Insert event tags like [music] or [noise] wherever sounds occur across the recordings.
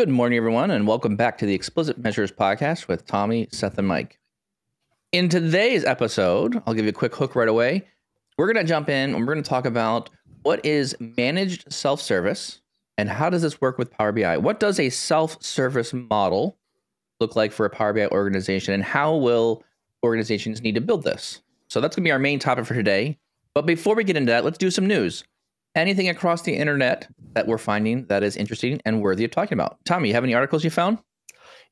Good morning, everyone, and welcome back to the Explicit Measures podcast with Tommy, Seth, and Mike. In today's episode, I'll give you a quick hook right away. We're going to jump in and we're going to talk about what is managed self service and how does this work with Power BI? What does a self service model look like for a Power BI organization, and how will organizations need to build this? So that's going to be our main topic for today. But before we get into that, let's do some news. Anything across the internet that we're finding that is interesting and worthy of talking about? Tommy, you have any articles you found?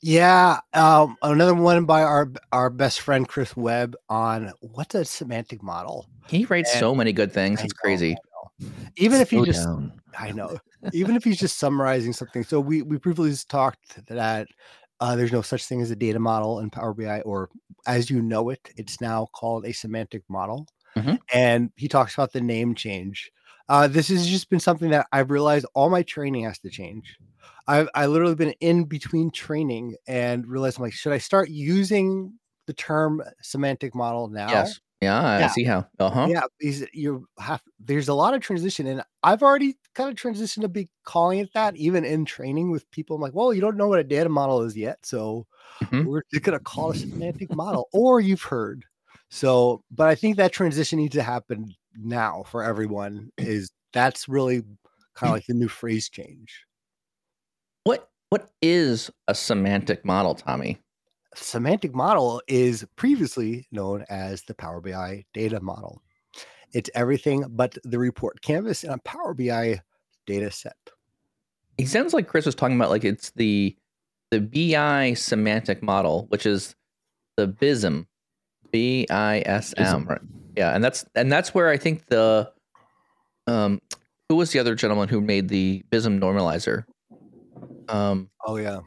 Yeah, um, another one by our our best friend Chris Webb on what's a semantic model. He writes and so many good things. It's crazy. Even if he just, down. I know, even if he's just summarizing something. So we we previously talked that uh, there's no such thing as a data model in Power BI, or as you know it, it's now called a semantic model. Mm-hmm. And he talks about the name change. Uh, this has just been something that I've realized all my training has to change. I've I literally been in between training and realized I'm like, should I start using the term semantic model now? Yes. Yeah, I yeah. see how. Uh-huh. Yeah, you have there's a lot of transition, and I've already kind of transitioned to be calling it that, even in training with people. I'm like, well, you don't know what a data model is yet, so mm-hmm. we're just gonna call it a semantic model, or you've heard. So, but I think that transition needs to happen now for everyone. Mm. Is that's really kind of mm. like the new phrase change. What what is a semantic model, Tommy? semantic model is previously known as the Power BI data model. It's everything but the report canvas in a Power BI data set. It sounds like Chris was talking about like it's the the BI semantic model, which is the BISM, B I S M, right? Yeah, and that's and that's where I think the um who was the other gentleman who made the BISM normalizer? Um, oh yeah,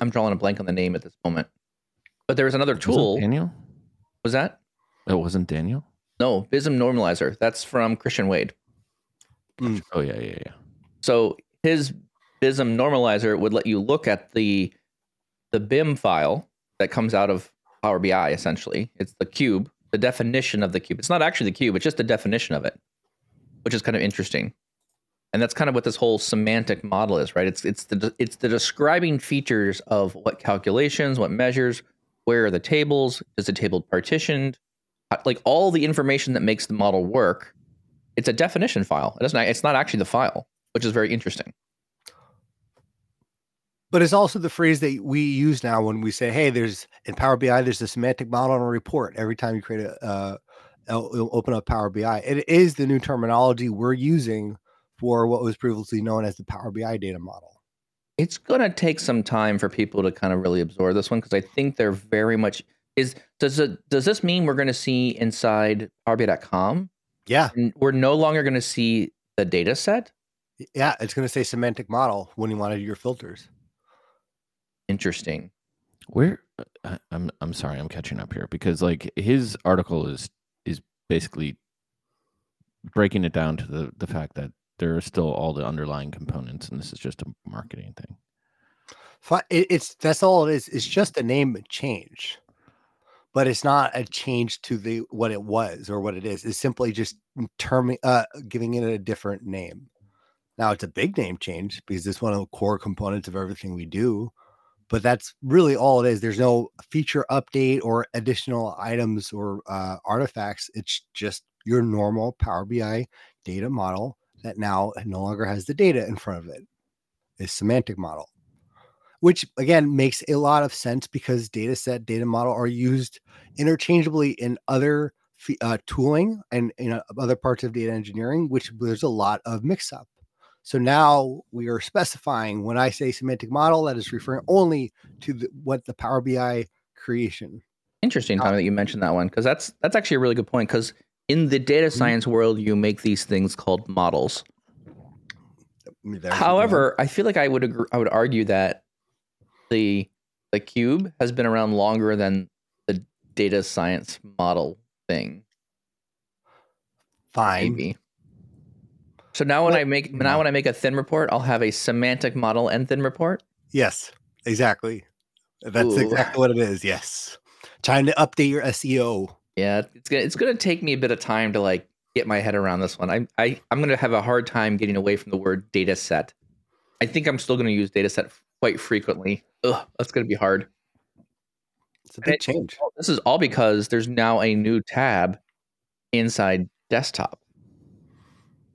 I'm drawing a blank on the name at this moment. But there was another tool. Was Daniel? Was that? It wasn't Daniel? No, BISM Normalizer. That's from Christian Wade. Mm. Oh, yeah, yeah, yeah. So his BISM Normalizer would let you look at the the BIM file that comes out of Power BI, essentially. It's the cube, the definition of the cube. It's not actually the cube, it's just the definition of it, which is kind of interesting. And that's kind of what this whole semantic model is right? It's it's the it's the describing features of what calculations what measures where are the tables is the table partitioned? Like all the information that makes the model work it's a definition file. It doesn't it's not actually the file which is very interesting but it's also the phrase that we use now when we say hey there's in power bi there's a semantic model on a report every time you create a uh, open up power bi it is the new terminology we're using for what was previously known as the Power BI data model. It's going to take some time for people to kind of really absorb this one because I think they're very much is does it does this mean we're going to see inside powerbi.com? Yeah. we're no longer going to see the data set? Yeah, it's going to say semantic model when you want to do your filters. Interesting. Where I'm I'm sorry, I'm catching up here because like his article is is basically breaking it down to the the fact that there are still all the underlying components, and this is just a marketing thing. It's that's all it is. It's just a name change, but it's not a change to the what it was or what it is. It's simply just terming, uh, giving it a different name. Now it's a big name change because it's one of the core components of everything we do. But that's really all it is. There's no feature update or additional items or uh, artifacts. It's just your normal Power BI data model that now no longer has the data in front of it. A semantic model, which again makes a lot of sense because data set, data model are used interchangeably in other uh, tooling and in uh, other parts of data engineering, which there's a lot of mix up. So now we are specifying when I say semantic model, that is referring only to the, what the Power BI creation. Interesting, Tommy, that you mentioned that one because that's that's actually a really good point because in the data mm-hmm. science world, you make these things called models. There's However, I feel like I would agree, I would argue that the the cube has been around longer than the data science model thing. Fine. Maybe. So now when I make now mm-hmm. when I make a thin report, I'll have a semantic model and thin report. Yes, exactly. That's Ooh. exactly what it is. Yes. Trying to update your SEO. Yeah, it's gonna it's gonna take me a bit of time to like get my head around this one. I I I'm gonna have a hard time getting away from the word data set. I think I'm still going to use dataset quite frequently. Ugh, that's going to be hard. It's a big change. This is all because there's now a new tab inside desktop.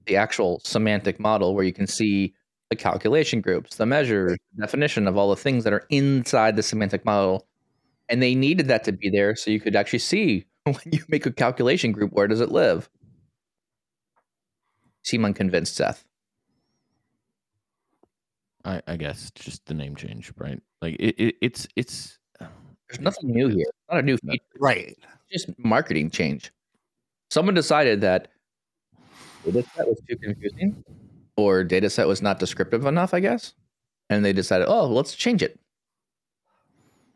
The actual semantic model where you can see the calculation groups, the measures, the definition of all the things that are inside the semantic model. And they needed that to be there so you could actually see [laughs] when you make a calculation group, where does it live? Seem unconvinced, Seth. I, I guess just the name change, right? Like it, it it's it's there's nothing new here. Not a new feature. Right. Just marketing change. Someone decided that data set was too confusing or data set was not descriptive enough, I guess. And they decided, oh, let's change it.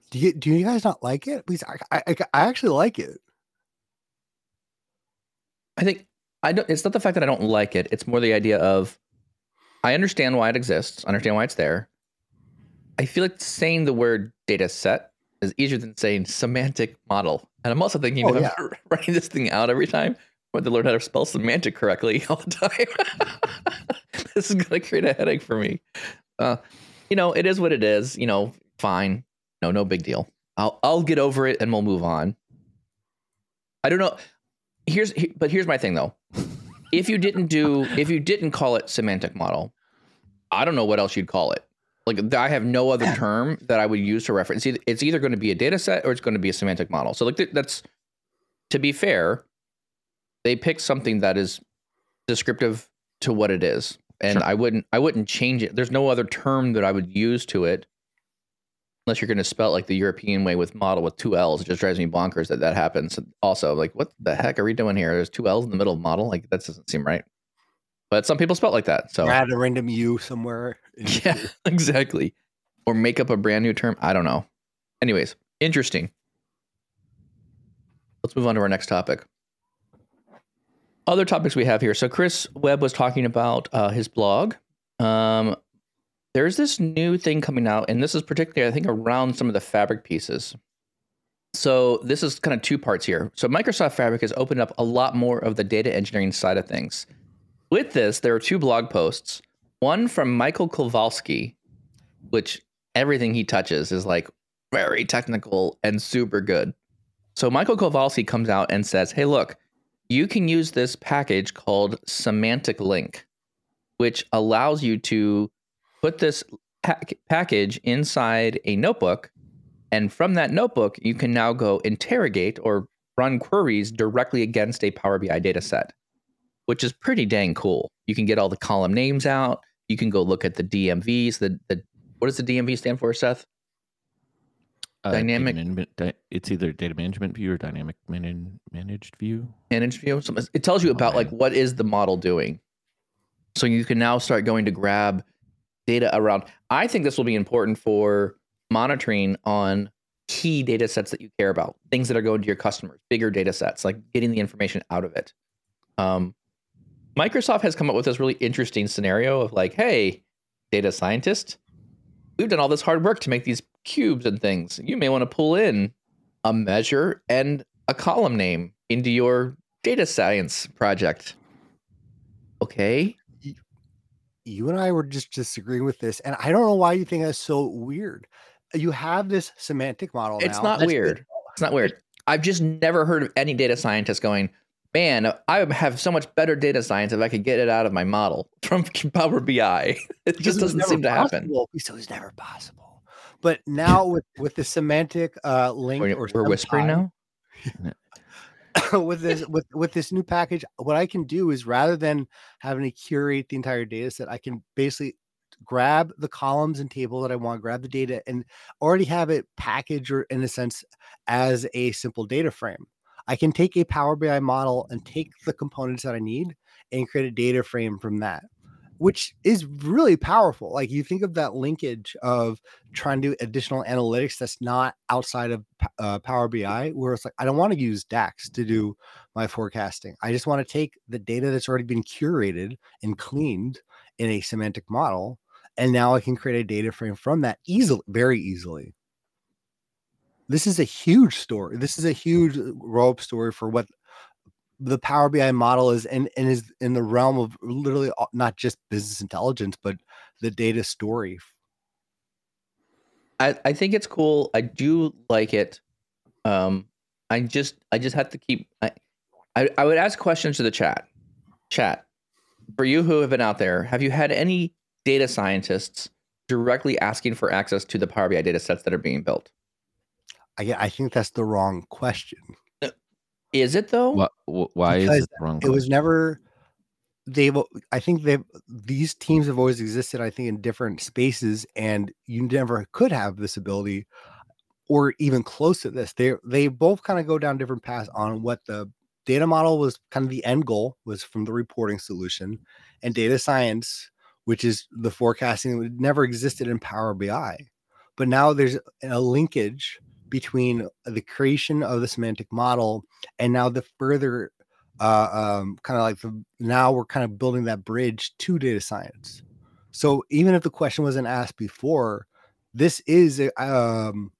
Do you do you guys not like it? Please, I, I, I actually like it. I think I don't. It's not the fact that I don't like it. It's more the idea of I understand why it exists. understand why it's there. I feel like saying the word data set is easier than saying semantic model. And I'm also thinking oh, yeah. [laughs] writing this thing out every time I to learn how to spell semantic correctly [laughs] all the time. [laughs] this is going to create a headache for me. Uh, you know, it is what it is. You know, fine. No, no big deal. I'll I'll get over it and we'll move on. I don't know. Here's but here's my thing though. If you didn't do if you didn't call it semantic model, I don't know what else you'd call it. Like I have no other term that I would use to reference. It's either going to be a data set or it's going to be a semantic model. So like that's to be fair, they pick something that is descriptive to what it is. And sure. I wouldn't I wouldn't change it. There's no other term that I would use to it unless you're going to spell it like the European way with model with two L's. It just drives me bonkers that that happens. Also, like, what the heck are we doing here? There's two L's in the middle of model. Like, that doesn't seem right. But some people spell it like that. So add a random U somewhere. [laughs] Yeah, exactly. Or make up a brand new term. I don't know. Anyways, interesting. Let's move on to our next topic. Other topics we have here. So Chris Webb was talking about uh, his blog. Um, there's this new thing coming out, and this is particularly, I think, around some of the fabric pieces. So this is kind of two parts here. So Microsoft Fabric has opened up a lot more of the data engineering side of things. With this, there are two blog posts. One from Michael Kovalsky, which everything he touches is like very technical and super good. So Michael Kovalsky comes out and says, "Hey, look, you can use this package called Semantic Link, which allows you to put this pack- package inside a notebook, and from that notebook, you can now go interrogate or run queries directly against a Power BI data set." which is pretty dang cool. You can get all the column names out. You can go look at the DMVs. The the what does the DMV stand for, Seth? Uh, dynamic. Di- it's either data management view or dynamic man- managed view. Managed view. So it tells you about like what is the model doing. So you can now start going to grab data around. I think this will be important for monitoring on key data sets that you care about, things that are going to your customers, bigger data sets, like getting the information out of it. Um, Microsoft has come up with this really interesting scenario of like, hey, data scientist, we've done all this hard work to make these cubes and things. You may want to pull in a measure and a column name into your data science project. Okay. You and I were just disagreeing with this, and I don't know why you think that's so weird. You have this semantic model. It's now. not that's weird. Good. It's not weird. I've just never heard of any data scientist going, man, I would have so much better data science if I could get it out of my model from [laughs] Power BI. [laughs] It just doesn't seem to happen. So it's never possible. But now with with the semantic uh, link, we're, or we're whispering now. [laughs] with this with with this new package, what I can do is rather than having to curate the entire data set, I can basically grab the columns and table that I want, grab the data, and already have it packaged or in a sense as a simple data frame. I can take a Power BI model and take the components that I need and create a data frame from that, which is really powerful. Like you think of that linkage of trying to do additional analytics that's not outside of uh, Power BI, where it's like, I don't want to use DAX to do my forecasting. I just want to take the data that's already been curated and cleaned in a semantic model. And now I can create a data frame from that easily, very easily this is a huge story. This is a huge uh, up story for what the Power BI model is and, and is in the realm of literally not just business intelligence, but the data story. I, I think it's cool. I do like it. Um, I just I just have to keep. I, I I would ask questions to the chat. Chat for you who have been out there. Have you had any data scientists directly asking for access to the Power BI data sets that are being built? I I think that's the wrong question. Is it though? What, why is it wrong? It was never they've I think they've these teams have always existed, I think, in different spaces, and you never could have this ability or even close to this. They they both kind of go down different paths on what the data model was kind of the end goal was from the reporting solution, and data science, which is the forecasting that never existed in Power BI. But now there's a linkage between the creation of the semantic model and now the further uh, um, kind of like the, now we're kind of building that bridge to data science. So even if the question wasn't asked before, this is a, um,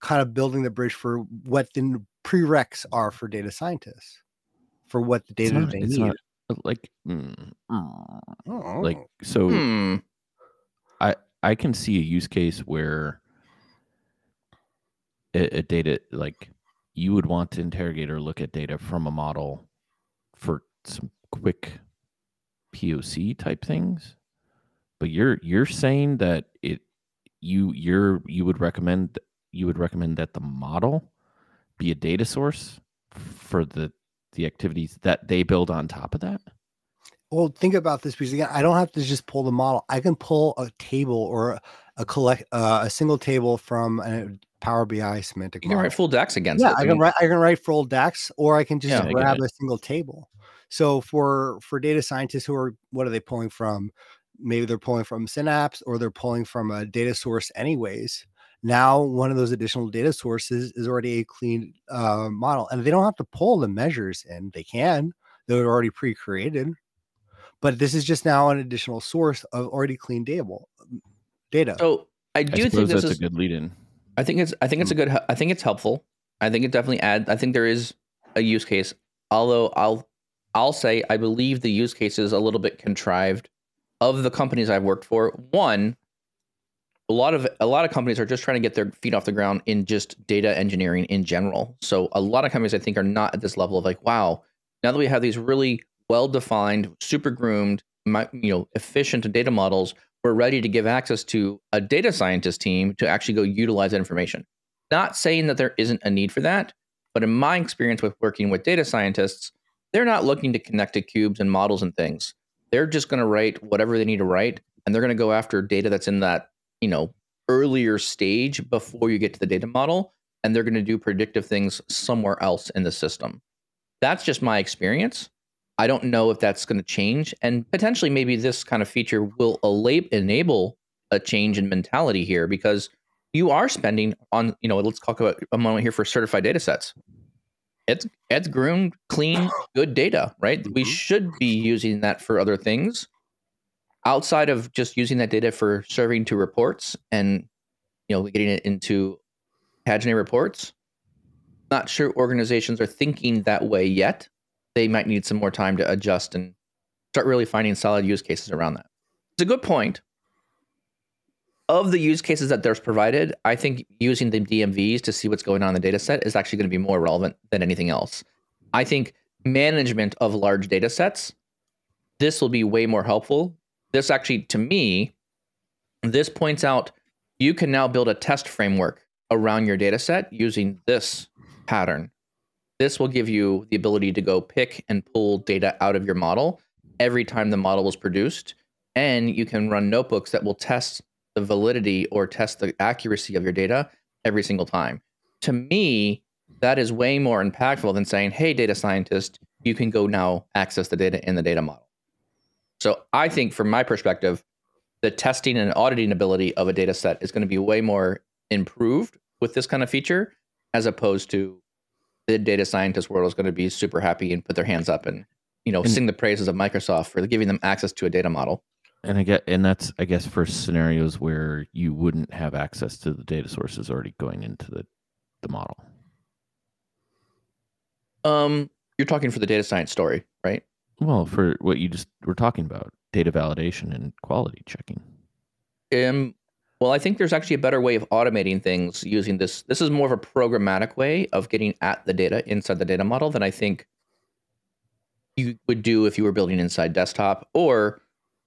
kind of building the bridge for what the prereqs are for data scientists, for what the data not- they need. not, like mm, Oh. like so. I I can see a use case where a, a data like you would want to interrogate or look at data from a model for some quick POC type things. But you're you're saying that it you you're you would recommend you would recommend that the model be a data source for the the activities that they build on top of that. Well, think about this because again, I don't have to just pull the model. I can pull a table or a, a collect uh, a single table from a Power BI semantic You can model. write full DAX against yeah, it. I can mean, write I can write full DAX or I can just Yeah, grab a single table. So for for data scientists who are what are they pulling from? Maybe they're pulling from Synapse or they're pulling from a data source anyways. Now one of those additional data sources is already a clean uh, model, and they don't have to pull the measures in. They can; they're already pre-created. But this is just now an additional source of already clean data. Data. So I I do think this that's is a good lead in. I think it's I think it's a hmm. good I think it's helpful. I think it definitely add I think there is a use case. Although I'll I'll say I believe the use case is a little bit contrived of the companies I've worked for. One, a lot of a lot of companies are just trying to get their feet off the ground in just data engineering in general. So a lot of companies I think are not at this level of like, wow, now that we have these really well defined, super groomed, you know, efficient data models, we're ready to give access to a data scientist team to actually go utilize that information. Not saying that there isn't a need for that, but in my experience with working with data scientists, they're not looking to connect to cubes and models and things. They're just going to write whatever they need to write, and they're going to go after data that's in that you know earlier stage before you get to the data model, and they're going to do predictive things somewhere else in the system. That's just my experience. I don't know if that's going to change, and potentially maybe this kind of feature will ala- enable a change in mentality here because you are spending on you know let's talk about a moment here for certified data sets. It's it's groomed clean good data right? We Mhm. should be using that for other things. Outside of just using that data for serving to reports and you know getting it into paginated reports not sure organizations are thinking that way yet they might need some more time to adjust and start really finding solid use cases around that it's a good point of the use cases that there's provided, I think using the DMVs to see what's going on in the data set is actually going to be more relevant than anything else. I think management of large data sets, this will be way more helpful. This actually, to me, this points out you can now build a test framework around your data set using this pattern. This will give you the ability to go pick and pull data out of your model every time the model was produced. And you can run notebooks that will test the validity or test the accuracy of your data every single time. To me, that is way more impactful than saying, hey, data scientist, you can go now access the data in the data model. So I think from my perspective, the testing and auditing ability of a data set is going to be way more improved with this kind of feature as opposed to the data scientist world is going to be super happy and put their hands up and you know And- sing the praises of Microsoft for giving them access to a data model. And I get, and that's I guess for scenarios where you wouldn't have access to the data sources already going into the the model. Um, you're talking for the data science story, right? Well, for what you just were talking about, data validation and quality checking. Um, well, I think there's actually a better way of automating things using this. This is more of a programmatic way of getting at the data inside the data model than I think you would do if you were building inside desktop or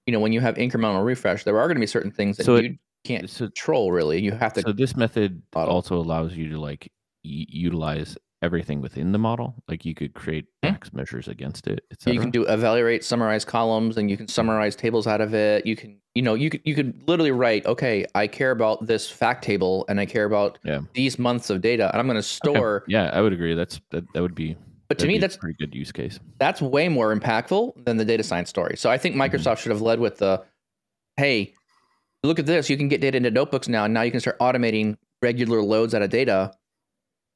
you know when you have incremental refresh there are going to be certain things that So it- you can't so- control really you have to So this method model. also allows you to like utilize everything within the model. Like you could create Hmm. DAX measures against it. you can do evaluate summarize columns and you can summarize tables out of it you can you know you could you could literally write okay i care about this fact table and i care about Yeah. these months of data and i'm going to Okay. store Yeah, I would agree. That's that. That would be. but to me that's pretty good use case. that's way more impactful than the data science story. So I think Mm-hmm. Microsoft should have led with the, hey, look at this. You can get data into notebooks now, and now you can start automating regular loads out of data.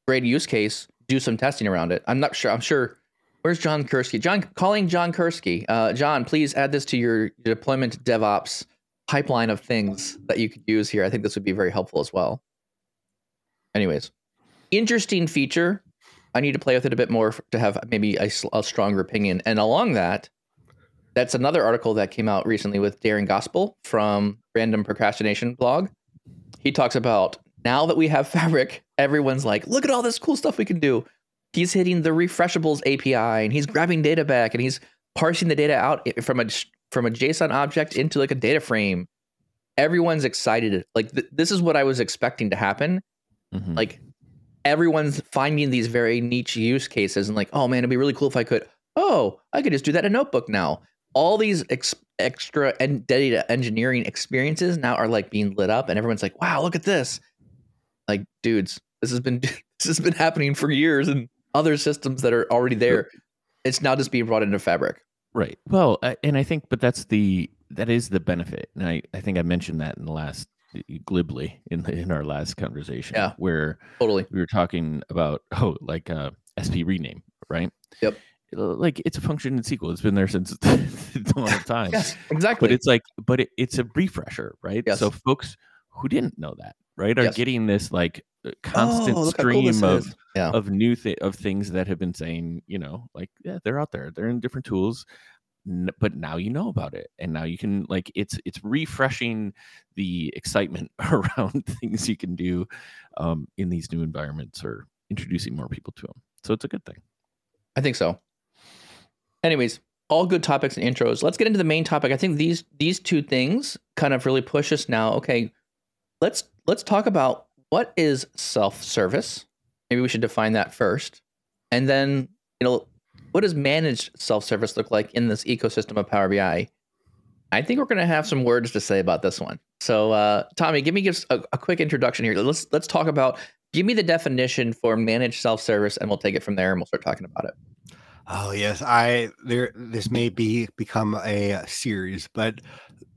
Great use case. Do some testing around it. I'm not sure. I'm sure. Where's John Kerski? John calling John Kerski. Uh, John, please add this to your deployment DevOps pipeline of things that you could use here. I think this would be very helpful as well. Anyways, interesting feature. I need to play with it a bit more to have maybe a stronger opinion. And along that, that's another article that came out recently with Darren Gosbell from Random Procrastination blog. He talks about now that we have [laughs] Fabric, everyone's like, look at all this cool stuff we can do. He's hitting the refreshables API and he's grabbing data back and he's parsing the data out from a from a JSON object into like a data frame. Everyone's excited. Like th- this is what I was expecting to happen Mhm. like everyone's finding these very niche use cases and like oh man it'd be really cool if i could oh i could just do that in a notebook now all these ex- extra and data engineering experiences now are like being lit up and everyone's like wow look at this like dudes this has been [laughs] this has been happening for years and other systems that are already there it's now just being brought into fabric Right. Well, and I think, but that's the that is the benefit, and I I think I mentioned that in the last glibly in the, in our last conversation, Yeah. where totally we were talking about [laughs] oh like uh SP rename, right? Yep. Like it's a function in SQL. It's been there since [laughs] the dawn of time. yes exactly But it's like, but it, it's a refresher, right? Yes. So folks who didn't know that, right, are Yes. getting this like constant Oh, how cool stream of yeah of new th- of things that have been saying, you know, like yeah, they're out there, they're in different tools, n- but now you know about it, and now you can like it's it's refreshing the excitement [laughs] around things you can do um, in these new environments or introducing more people to them. So it's a good thing. I think so. Anyways, all good topics and intros. Let's get into the main topic. I think these these two things kind of really push us now. Okay, let's let's talk about what is self-service. Maybe we should define that first. And then, you know, what does managed self-service look like in this ecosystem of Power BI? I think we're going to have some words to say about this one. So, uh, Tommy, give me just a, a quick introduction here. Let's let's talk about. Give me the definition for managed self-service, and we'll take it from there, and we'll start talking about it. Oh yes, I there. This may be become a uh, series, but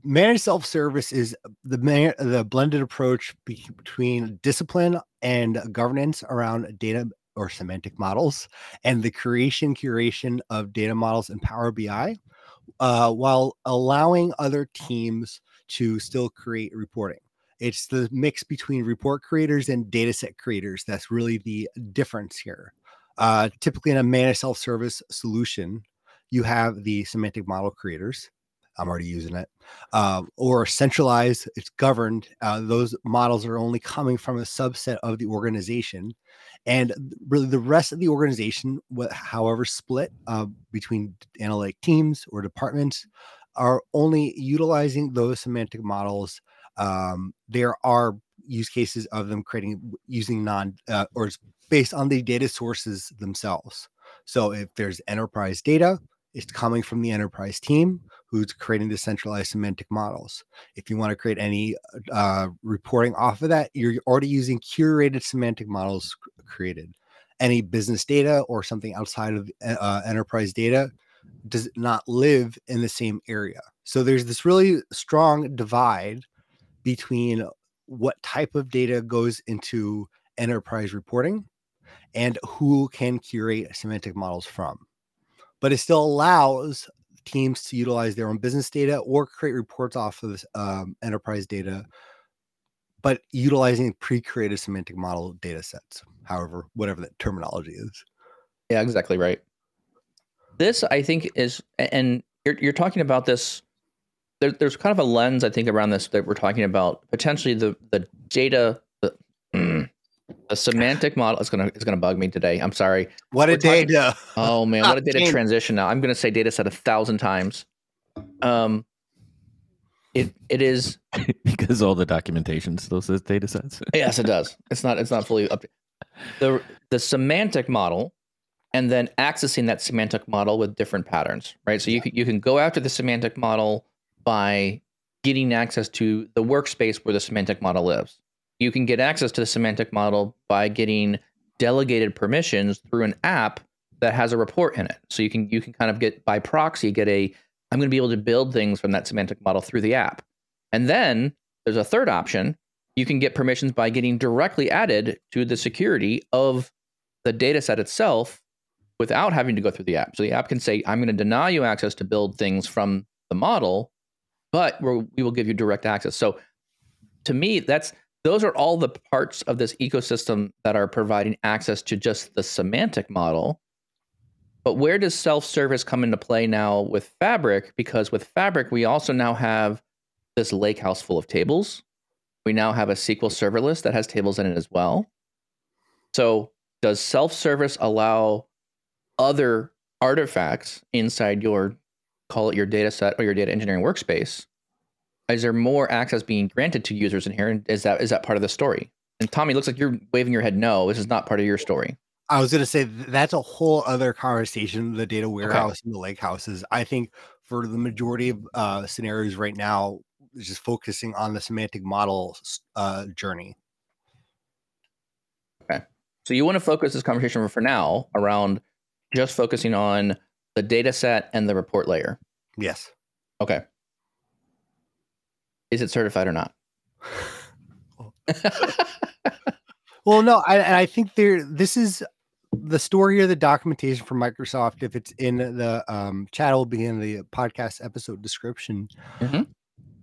managed self-service is the man, the blended approach be- between discipline and governance around data or semantic models, and the creation curation of data models in Power BI, uh, while allowing other teams to still create reporting. It's the mix between report creators and dataset creators that's really the difference here. Uh, typically, in a managed self service solution, you have the semantic model creators. I'm already using it. Um, or centralized, it's governed. Uh, those models are only coming from a subset of the organization. And really, the rest of the organization, however split uh, between analytic teams or departments, are only utilizing those semantic models. Um, there are use cases of them creating using non uh, or based on the data sources themselves. So if there's enterprise data, it's coming from the enterprise team who's creating the centralized semantic models. If you want to create any uh, reporting off of that, you're already using curated semantic models created. Any business data or something outside of uh, enterprise data does not live in the same area. So there's this really strong divide between what type of data goes into enterprise reporting and who can curate semantic models from. But it still allows teams to utilize their own business data or create reports off of um, enterprise data, but utilizing pre-created semantic model data sets, however, whatever that terminology is. Yeah, exactly right. This, I think, is, and you're, you're talking about this there, there's kind of a lens I think around this that we're talking about potentially the the data the, mm, [clears throat] the semantic model is gonna is gonna bug me today. I'm sorry. What a We're talking- data. [laughs] Oh man, what a data Change. transition now. I'm gonna say data set a thousand times. Um, it it is [laughs] because all the documentation still says data sets. [laughs] yes, it does. It's not it's not fully up. The the semantic model, and then accessing that semantic model with different patterns, right? So you can you can go after the semantic model by getting access to the workspace where the semantic model lives. You can get access to the semantic model by getting delegated permissions through an app that has a report in it. So you can you can kind of get by proxy get a I'm going to be able to build things from that semantic model through the app. And then there's a third option. You can get permissions by getting directly added to the security of the data set itself without having to go through the app. So the app can say, I'm going to deny you access to build things from the model, but we will give you direct access. So to me, that's those are all the parts of this ecosystem that are providing access to just the semantic model. But where does self-service come into play now with Fabric? Because with Fabric, we also now have this lakehouse full of tables. We now have a SQL serverless that has tables in it as well. So does self-service allow other artifacts inside your call it your data set or your data engineering workspace? Is there more access being granted to users in here? And is that is that part of the story? And Tommy, looks like you're waving your head no. This is not part of your story. I was going to say that's a whole other conversation. The data warehouse and the lake houses. I think for the majority of uh, scenarios right now, it's just focusing on the semantic model uh, journey. Okay, so you want to focus this conversation for now around just focusing on the data set and the report layer. Yes. Okay. Is it certified or not? [laughs] Well, no, I, and I think there. This is the story or the documentation from Microsoft. If it's in the um, chat, will be in the podcast episode description. Mhm.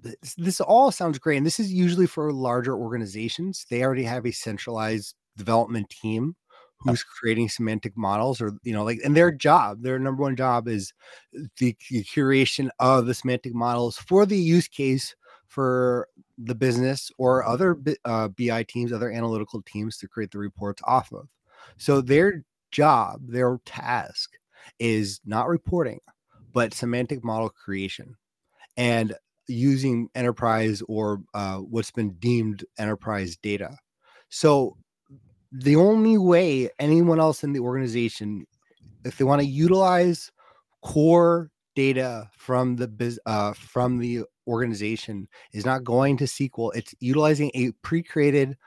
This, this all sounds great, and this is usually for larger organizations. They already have a centralized development team who's creating semantic models, or you know, like, and their job, their number one job is the cu- curation of the semantic models for the use case for the business or other bi- uh, BI teams, other analytical teams to create the reports off of. So their job, their task is not reporting, but semantic model creation and using enterprise or uh, what's been deemed enterprise data. So the only way anyone else in the organization, if they want to utilize core data from the biz, uh, from the organization, is not going to SQL. It's utilizing a pre-created,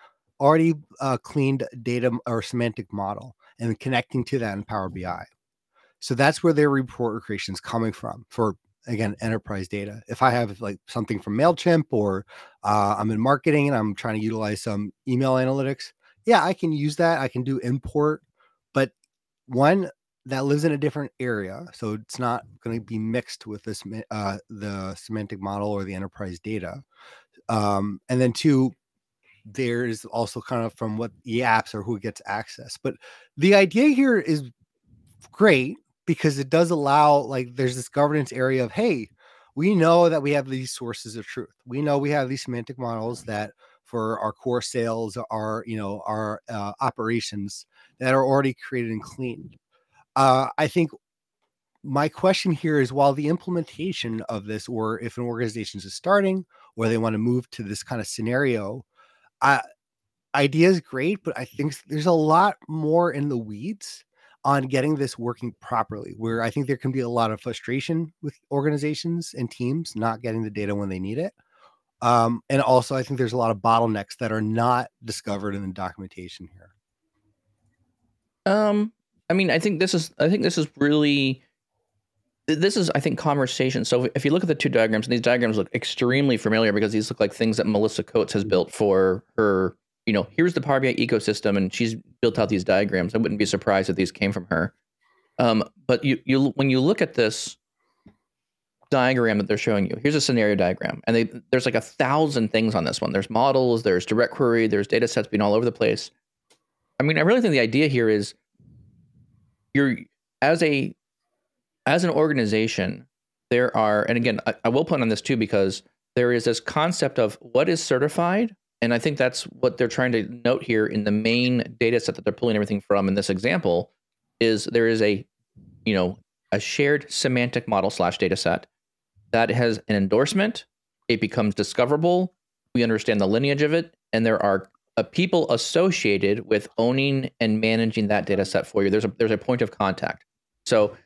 already uh, cleaned data or semantic model and connecting to that in Power BI. So that's where their report creation is coming from for again enterprise data. If I have like something from Mailchimp or uh, I'm in marketing and I'm trying to utilize some email analytics, yeah, I can use that. I can do import, but one that lives in a different area, so it's not going to be mixed with this uh, the semantic model or the enterprise data. Um, and then two, there's also kind of from what the apps or who gets access. But the idea here is great because it does allow like there's this governance area of hey, we know that we have these sources of truth. We know we have these semantic models that for our core sales, our you know our uh, operations that are already created and cleaned. Uh, I think my question here is while the implementation of this, or if an organization is starting or they want to move to this kind of scenario, I, idea is great, but I think there's a lot more in the weeds on getting this working properly. Where I think there can be a lot of frustration with organizations and teams not getting the data when they need it. Um, and also, I think there's a lot of bottlenecks that are not discovered in the documentation here. Um, I mean, I think this is I think this is really this is I think conversation. So if you look at the two diagrams, and these diagrams look extremely familiar because these look like things that Melissa Coates has built for her. You know, here's the Power BI ecosystem, and she's built out these diagrams. I wouldn't be surprised if these came from her. Um, but you you when you look at this diagram that they're showing you, here's a scenario diagram, and they, there's like a thousand things on this one. There's models, there's direct query, there's data sets being all over the place. I mean, I really think the idea here is you're as a as an organization, there are, and again, I, I will point on this too because there is this concept of what is certified, and I think that's what they're trying to note here in the main data set that they're pulling everything from in this example. Is there is a, you know, a shared semantic model slash data set that has an endorsement. It becomes discoverable. We understand the lineage of it, and there are uh, people associated with owning and managing that data set for you. There's a there's a point of contact. So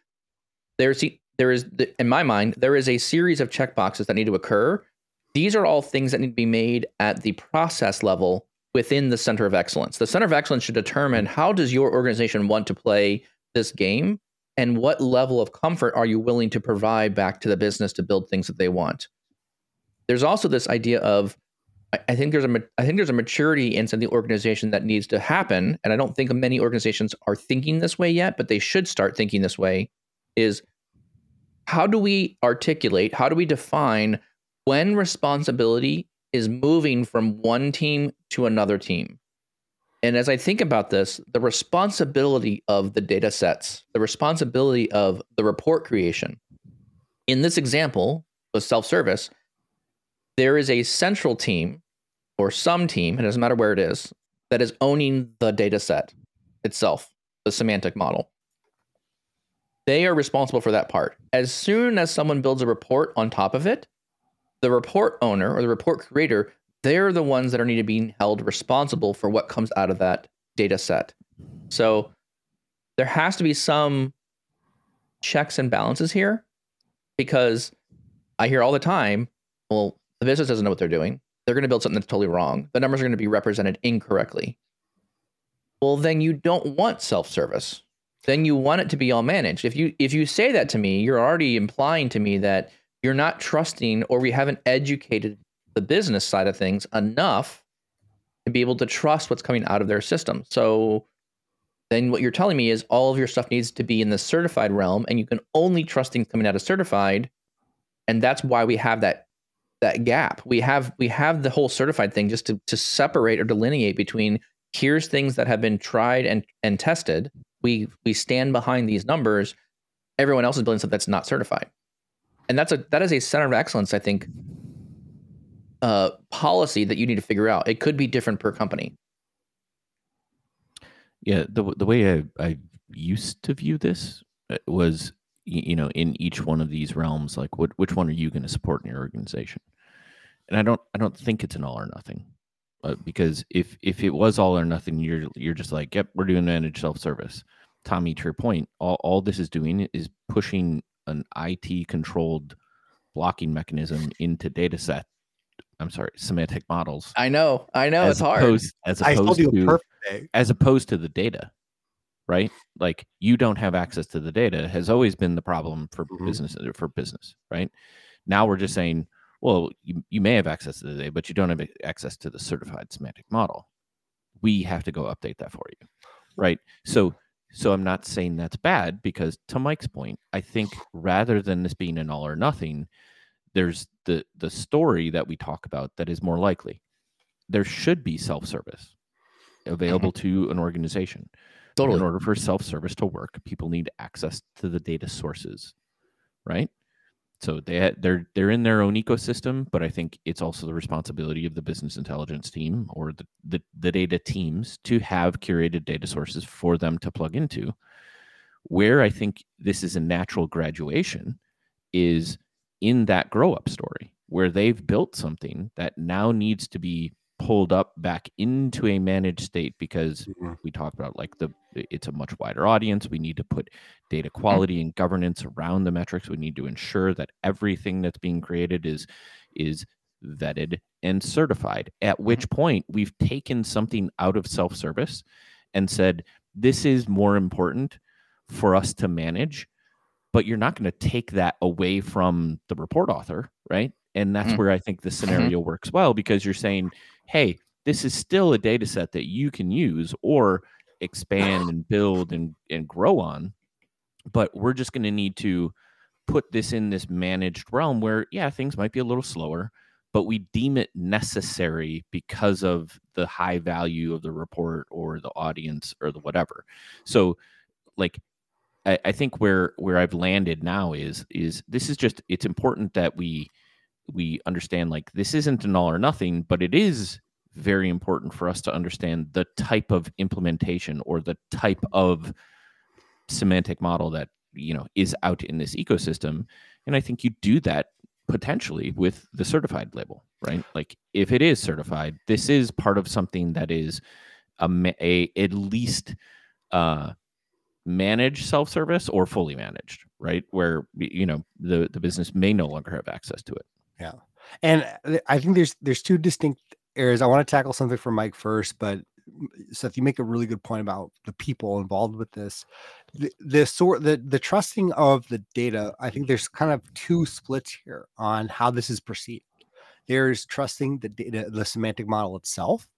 there's there is in my mind there is a series of checkboxes that need to occur. These are all things that need to be made at the process level within the center of excellence. The center of excellence should determine how does your organization want to play this game and what level of comfort are you willing to provide back to the business to build things that they want. There's also this idea of I think there's a I think there's a maturity inside the organization that needs to happen, and I don't think many organizations are thinking this way yet, but they should start thinking this way. Is how do we articulate? How do we define when responsibility is moving from one team to another team? And as I think about this, the responsibility of the data sets, the responsibility of the report creation. In this example, with self service, there is a central team or some team, it doesn't matter where it is, that is owning the data set itself, the semantic model. They are responsible for that part. As soon as someone builds a report on top of it, the report owner or the report creator, they're the ones that are need to be held responsible for what comes out of that data set. So there has to be some checks and balances here because I hear all the time, well, the business doesn't know what they're doing. They're going to build something that's totally wrong. The numbers are going to be represented incorrectly. Well, then you don't want self-service. Then you want it to be all managed. If you if you say that to me, you're already implying to me that you're not trusting or we haven't educated the business side of things enough to be able to trust what's coming out of their system. So then what you're telling me is all of your stuff needs to be in the certified realm and you can only trust things coming out of certified. And that's why we have that that gap. We have we have the whole certified thing just to to separate or delineate between here's things that have been tried and and tested. We we stand behind these numbers. Everyone else is building stuff that's not certified, and that's a that is a center of excellence. I think uh, policy that you need to figure out. It could be different per company. Yeah, the the way I I used to view this uh, was you know in each one of these realms like what which one are you going to support in your organization and i don't i don't think it's an all or nothing uh, because if if it was all or nothing you're you're just like yep we're doing managed self-service tommy to your point all, all this is doing is pushing an it controlled blocking mechanism into data set i'm sorry semantic models i know i know it's opposed, hard as opposed to as opposed to the data right? Like you don't have access to the data has always been the problem for mm-hmm. business for business, right? Now we're just saying, well, you, you may have access to the data, but you don't have access to the certified semantic model. We have to go update that for you, right? So so I'm not saying that's bad because to Mike's point, I think rather than this being an all or nothing, there's the the story that we talk about that is more likely. There should be self-service available mm-hmm. to an organization. Totally. In order for self service to work, people need access to the data sources, right? So they they're they're in their own ecosystem, but I think it's also the responsibility of the business intelligence team or the, the, the data teams to have curated data sources for them to plug into. Where I think this is a natural graduation is in that grow up story where they've built something that now needs to be pulled up back into a managed state because mm-hmm. we talked about like the it's a much wider audience we need to put data mm-hmm. quality and governance around the metrics we need to ensure that everything that's being created is is vetted and certified at mm-hmm. which point we've taken something out of self-service and said this is more important for us to manage but you're not going to take that away from the report author right and that's mm-hmm. where i think the mm-hmm. scenario works well because you're saying hey, this is still a data set that you can use or expand and build and, and grow on. But we're just going to need to put this in this managed realm where, yeah, things might be a little slower, but we deem it necessary because of the high value of the report or the audience or the whatever. So, like, I, I think where where I've landed now is is this is just it's important that we we understand like this isn't an all or nothing, but it is very important for us to understand the type of implementation or the type of semantic model that you know is out in this ecosystem. And i think you do that potentially with the certified label right? Like if it is certified this is part of something that is a, a at least uh managed self-service or fully managed right where you know the the business may no longer have access to it yeah and uh, i think there's there's two distinct areas i want to tackle something for mike first but Seth, you make a really good point about the people involved with this. The, the sort the the trusting of the data. I think there's kind of two splits here on how this is perceived. There's trusting the data, the semantic model itself,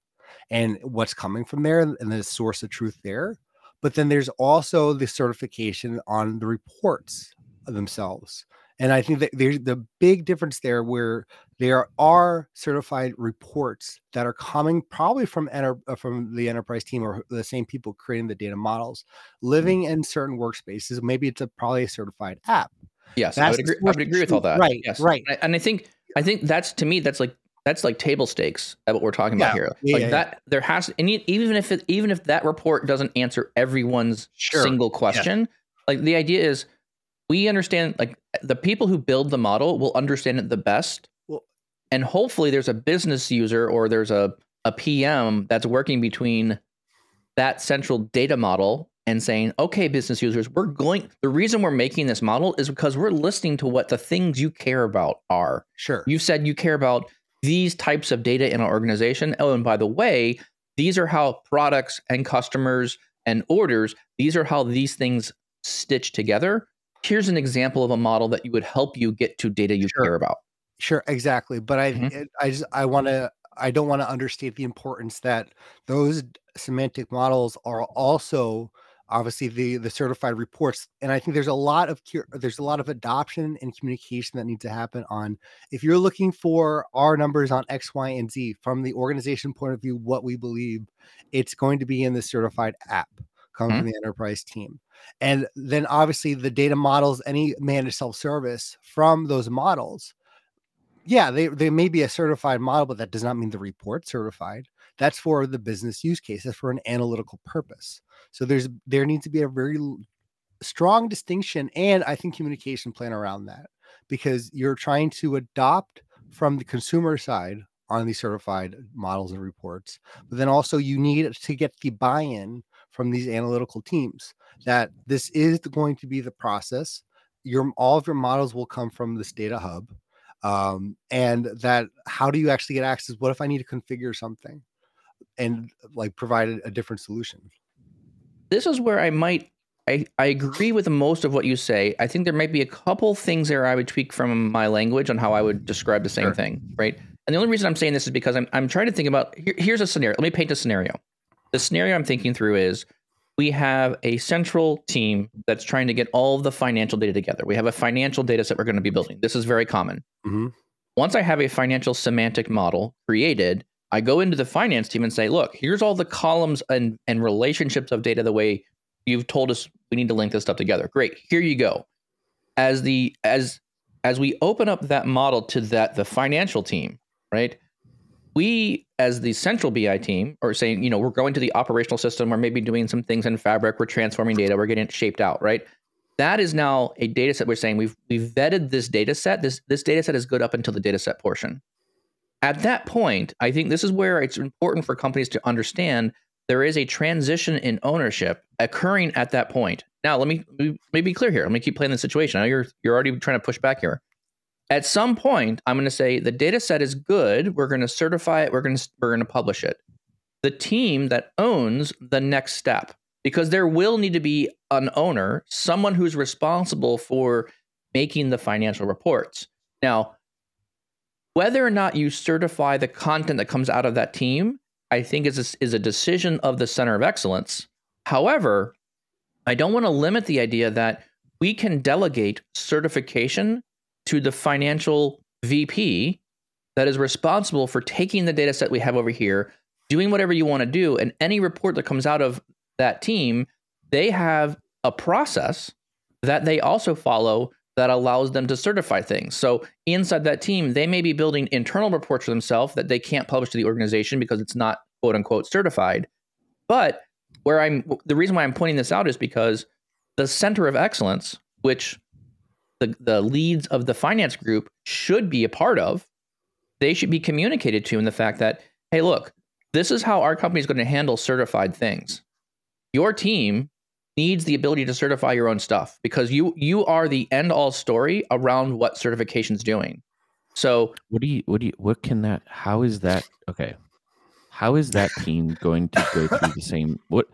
and what's coming from there, and the source of truth there. But then there's also the certification on the reports themselves. And I think that there's the big difference there where there are certified reports that are coming probably from enter, uh, from the enterprise team or the same people creating the data models, mm. living in certain workspaces. Maybe it's a probably a certified app. Yes, I would agree. I would agree with all that. Right, yes. right. And I think I think that's to me that's like that's like table stakes at what we're talking about here. yeah, like yeah, that there has and even if it even if that report doesn't answer everyone's Sure. single question, like the idea is we understand like the people who build the model will understand it the best. Well- and hopefully there's a business user or there's a a PM that's working between that central data model and saying, okay, business users, we're going, the reason we're making this model is because we're listening to what the things you care about are. Sure. You said you care about these types of data in our organization. Oh, and by the way, these are how products and customers and orders, these are how these things stitch together. Here's an example of a model that you would help you get to data you Sure. care about. Sure, exactly. But I, Mhm. it- I just, I want to, I don't want to understate the importance that those semantic models are also obviously the the certified reports. And I think there's a lot of there's a lot of adoption and communication that needs to happen on. If you're looking for our numbers on X, Y, and Z from the organization point of view, what we believe, it's going to be in the certified app coming mm-hmm. from the enterprise team. And then obviously the data models, any managed self-service from those models yeah, they they may be a certified model, but that does not mean the report certified. That's for the business use case. That's for an analytical purpose. So there's there needs to be a very strong distinction and I think communication plan around that because you're trying to adopt from the consumer side on these certified models and reports, but then also you need to get the buy-in from these analytical teams that this is going to be the process. Your all of your models will come from this data hub um, and that how do you actually get access what if i need to configure something and like provided a, different solution this is where I might I, I agree with most of what you say. I think there might be a couple things there I would tweak from my language on how I would describe the same Sure. thing, right? And the only reason I'm saying this is because I'm I'm trying to think about here, here's a scenario. Let me paint a scenario. The scenario I'm thinking through is we have a central team that's trying to get all of the financial data together. We have a financial data set we're going to be building. This is very common. Mhm. Once I have a financial semantic model created, I go into the finance team and say, look, here's all the columns and, and relationships of data the way you've told us we need to link this stuff together. Great. Here you go. As the as as we open up that model to that the financial team, right? We as the central BI team are saying, you know, we're going to the operational system, we're maybe doing some things in fabric, we're transforming data, we're getting it shaped out, right? That is now a data set we're saying we've we've vetted this data set. This this data set is good up until the data set portion. At that point, I think this is where it's important for companies to understand there is a transition in ownership occurring at that point. Now, let me let me be clear here. Let me keep playing the situation. I know you're you're already trying to push back here. At some point, I'm going to say the data set is good. We're going to certify it. We're going to we're going to publish it. The team that owns the next step, because there will need to be an owner, someone who's responsible for making the financial reports. Now, whether or not you certify the content that comes out of that team, I think is a, is a decision of the center of excellence. However, I don't want to limit the idea that we can delegate certification to the financial VP that is responsible for taking the data set we have over here, doing whatever you want to do, and any report that comes out of that team, they have a process that they also follow that allows them to certify things. So inside that team, they may be building internal reports for themselves that they can't publish to the organization because it's not quote unquote certified. But where I'm the reason why I'm pointing this out is because the center of excellence, which the, the leads of the finance group should be a part of, they should be communicated to in the fact that, hey, look, this is how our company is going to handle certified things. Your team needs the ability to certify your own stuff because you you are the end all story around what certification's doing. So what do you what do you what can that how is that okay? How is that team going to go through the same what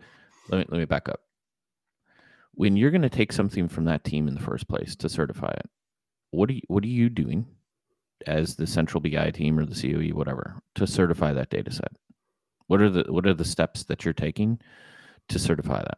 let me let me back up. When you're going to take something from that team in the first place to certify it, what are you what are you doing as the central BI team or the COE whatever to certify that data set? What are the what are the steps that you're taking to certify that?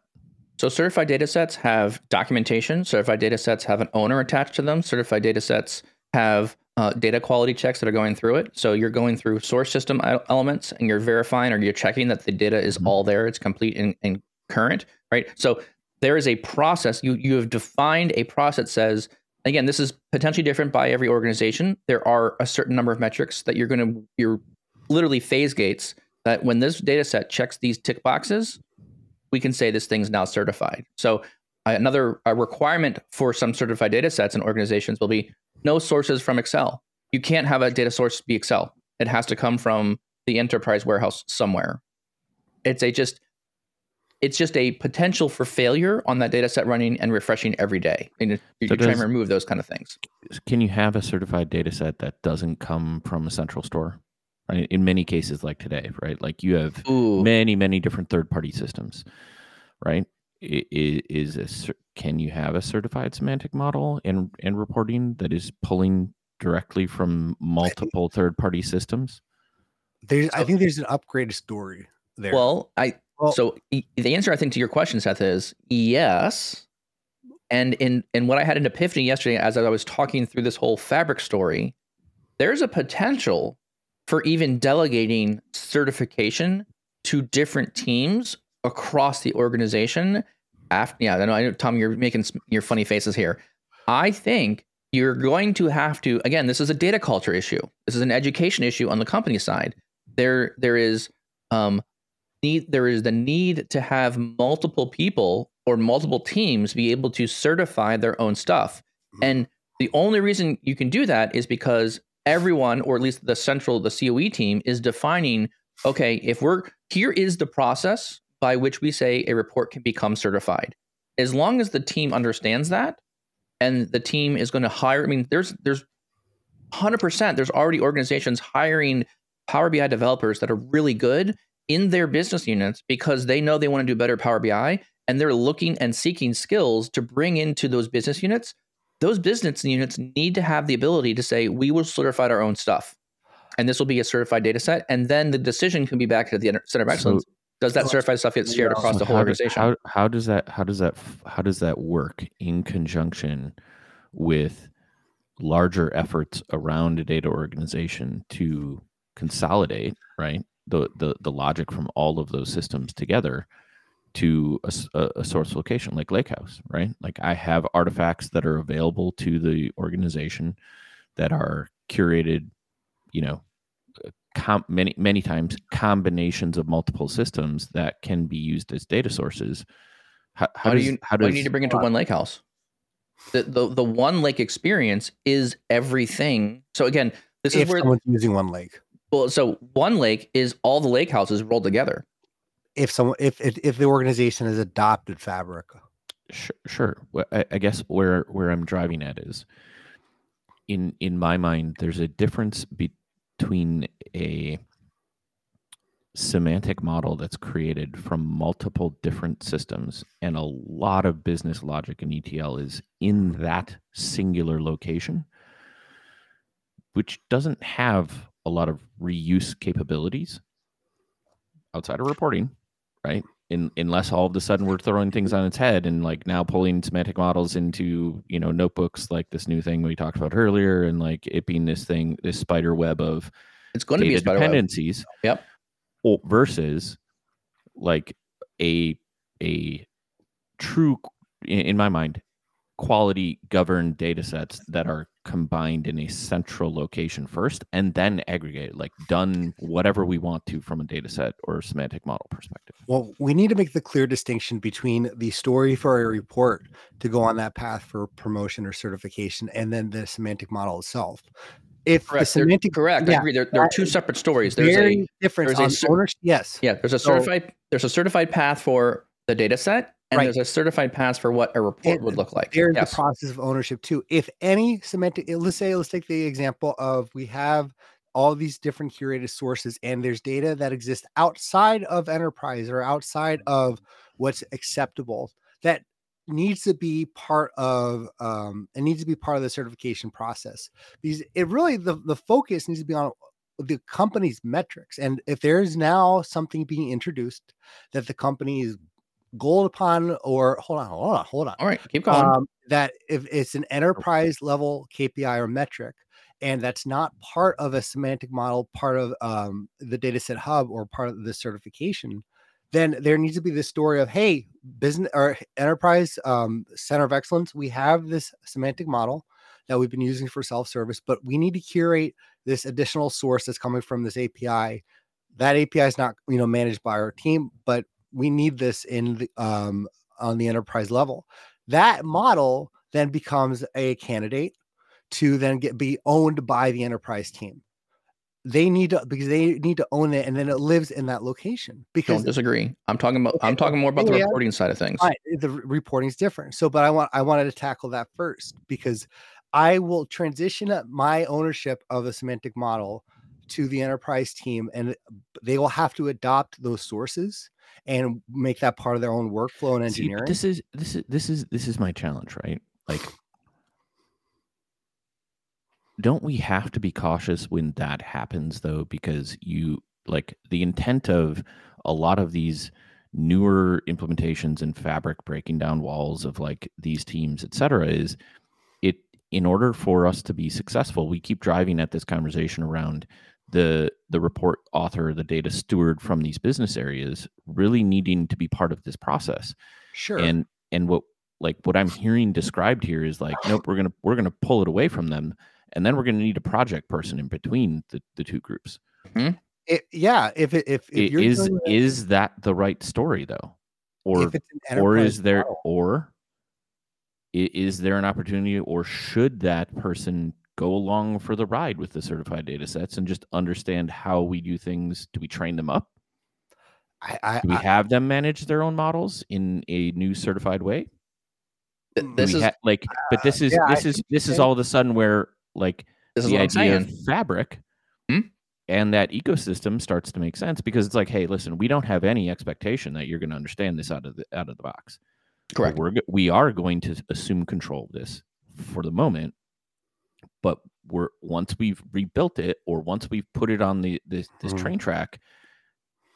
So certified data sets have documentation. Certified data sets have an owner attached to them. Certified data sets have uh, data quality checks that are going through it. So you're going through source system elements and you're verifying or you're checking that the data is mm-hmm. all there, it's complete and, and current, right? So there is a process. You you have defined a process that says again, this is potentially different by every organization. There are a certain number of metrics that you're going to you're literally phase gates that when this data set checks these tick boxes, we can say this thing's now certified. So another requirement for some certified data sets and organizations will be no sources from Excel. You can't have a data source be Excel. It has to come from the enterprise warehouse somewhere. It's a just it's just a potential for failure on that data set running and refreshing every day. And you're so trying to remove those kind of things. Can you have a certified data set that doesn't come from a central store? In many cases like today right? Like you have Ooh. many many different third party systems right? Is, is a, can you have a certified semantic model and and reporting that is pulling directly from multiple third party systems? There's so, i think there's an upgraded story there. Well i well, so the answer i think to your question seth is yes. And in in what i had an epiphany yesterday as i was talking through this whole fabric story there's a potential for even delegating certification to different teams across the organization. After, yeah, I know, I know, Tom, you're making your funny faces here. I think you're going to have to. Again, this is a data culture issue. This is an education issue on the company side. There, there is um, need. There is the need to have multiple people or multiple teams be able to certify their own stuff. Mm-hmm. And the only reason you can do that is because everyone, or at least the central, the COE team, is defining okay, if we're here is the process by which we say a report can become certified. As long as the team understands that and the team is going to hire, I mean, there's there's 100%, there's already organizations hiring Power BI developers that are really good in their business units because they know they want to do better Power BI and they're looking and seeking skills to bring into those business units those business units need to have the ability to say, we will certify our own stuff. And this will be a certified data set. And then the decision can be back at the Center of Excellence. So, does that certified stuff get shared across the whole organization? how, how does that how does that how does that work in conjunction with larger efforts around a data organization to consolidate right the the, the logic from all of those systems together to a, a, source location like Lakehouse, right? Like I have artifacts that are available to the organization that are curated, you know, uh, com- many many times combinations of multiple systems that can be used as data sources. How, how, how does, do you how do you need to bring it to one Lakehouse? The, the the OneLake experience is everything. So again, this if is where someone's using OneLake. Well, so OneLake is all the lake houses rolled together if someone if if, if the organization has adopted fabric sure, sure. I, I guess where where i'm driving at is in in my mind there's a difference between a semantic model that's created from multiple different systems and a lot of business logic and etl is in that singular location which doesn't have a lot of reuse capabilities outside of reporting right? In, unless all of a sudden we're throwing things on its head and like now pulling semantic models into you know notebooks like this new thing we talked about earlier and like it being this thing this spider web of it's going to be a dependencies web. yep versus like a a true in my mind, quality governed data sets that are combined in a central location first and then aggregated, like done whatever we want to from a data set or semantic model perspective. Well, we need to make the clear distinction between the story for a report to go on that path for promotion or certification and then the semantic model itself. If Correct. the semantic They're, correct. I agree. There, there are two separate stories. There's very a different there's a on cer- ownership, yes. yeah. There's a So- certified. there's a certified path for the data set, and Right. there's a certified path for what a report And would look like. There's yes. the process of ownership too. If any semantic, eh, let's say, let's take the example of we have all these different curated sources, and there's data that exists outside of enterprise or outside of what's acceptable that needs to be part of um it needs to be part of the certification process because it really the, the focus needs to be on the company's metrics and if there's now something being introduced that the company is gold upon or hold on hold on hold on All right. Keep going. um, that if it's an enterprise level KPI or metric, and that's not part of a semantic model, part of um, the data set hub or part of the certification, then there needs to be this story of hey, business or enterprise um, center of excellence, we have this semantic model that we've been using for self-service, but we need to curate this additional source that's coming from this API. That API is not you know managed by our team, but we need this in the um, on the enterprise level that model then becomes a candidate to then get be owned by the enterprise team they need to because they need to own it and then it lives in that location because Don't disagree. I'm talking about. Okay, I'm talking more about the yeah, yeah. reporting side of things. Fine, the is different so but i want i wanted to tackle that first because i will transition my ownership of the semantic model to the enterprise team and they will have to adopt those sources and make that part of their own workflow and engineering but this is this is this is this is my challenge, right? Like don't we have to be cautious when that happens though because you like the intent of a lot of these newer implementations and fabric breaking down walls of like these teams et cetera is it in order for us to be successful we keep driving at this conversation around the the report author the data steward from these business areas really needing to be part of this process. Sure. And and what like what i'm hearing described here is like nope we're gonna we're gonna pull it away from them and then we're gonna need a project person in between the, the two groups. Hmm? It- yeah if it, if, if I- you're is doing that the right story though? Or if it's an or is there model. or is there an opportunity or should that person go along for the ride with the certified data sets and just understand how we do things. Do we train them up? I, I, do we I- have them manage their own models in a new certified way? This is ha- like but this is yeah, this is see what this is all of a sudden where like this is the what I'm idea of fabric Hmm? and that ecosystem starts to make sense because it's like hey listen we don't have any expectation that you're going to understand this out of the out of the box. Correct. we're we are going to assume control of this for the moment but we're once we've rebuilt it or once we've put it on the this, this Mhm. train track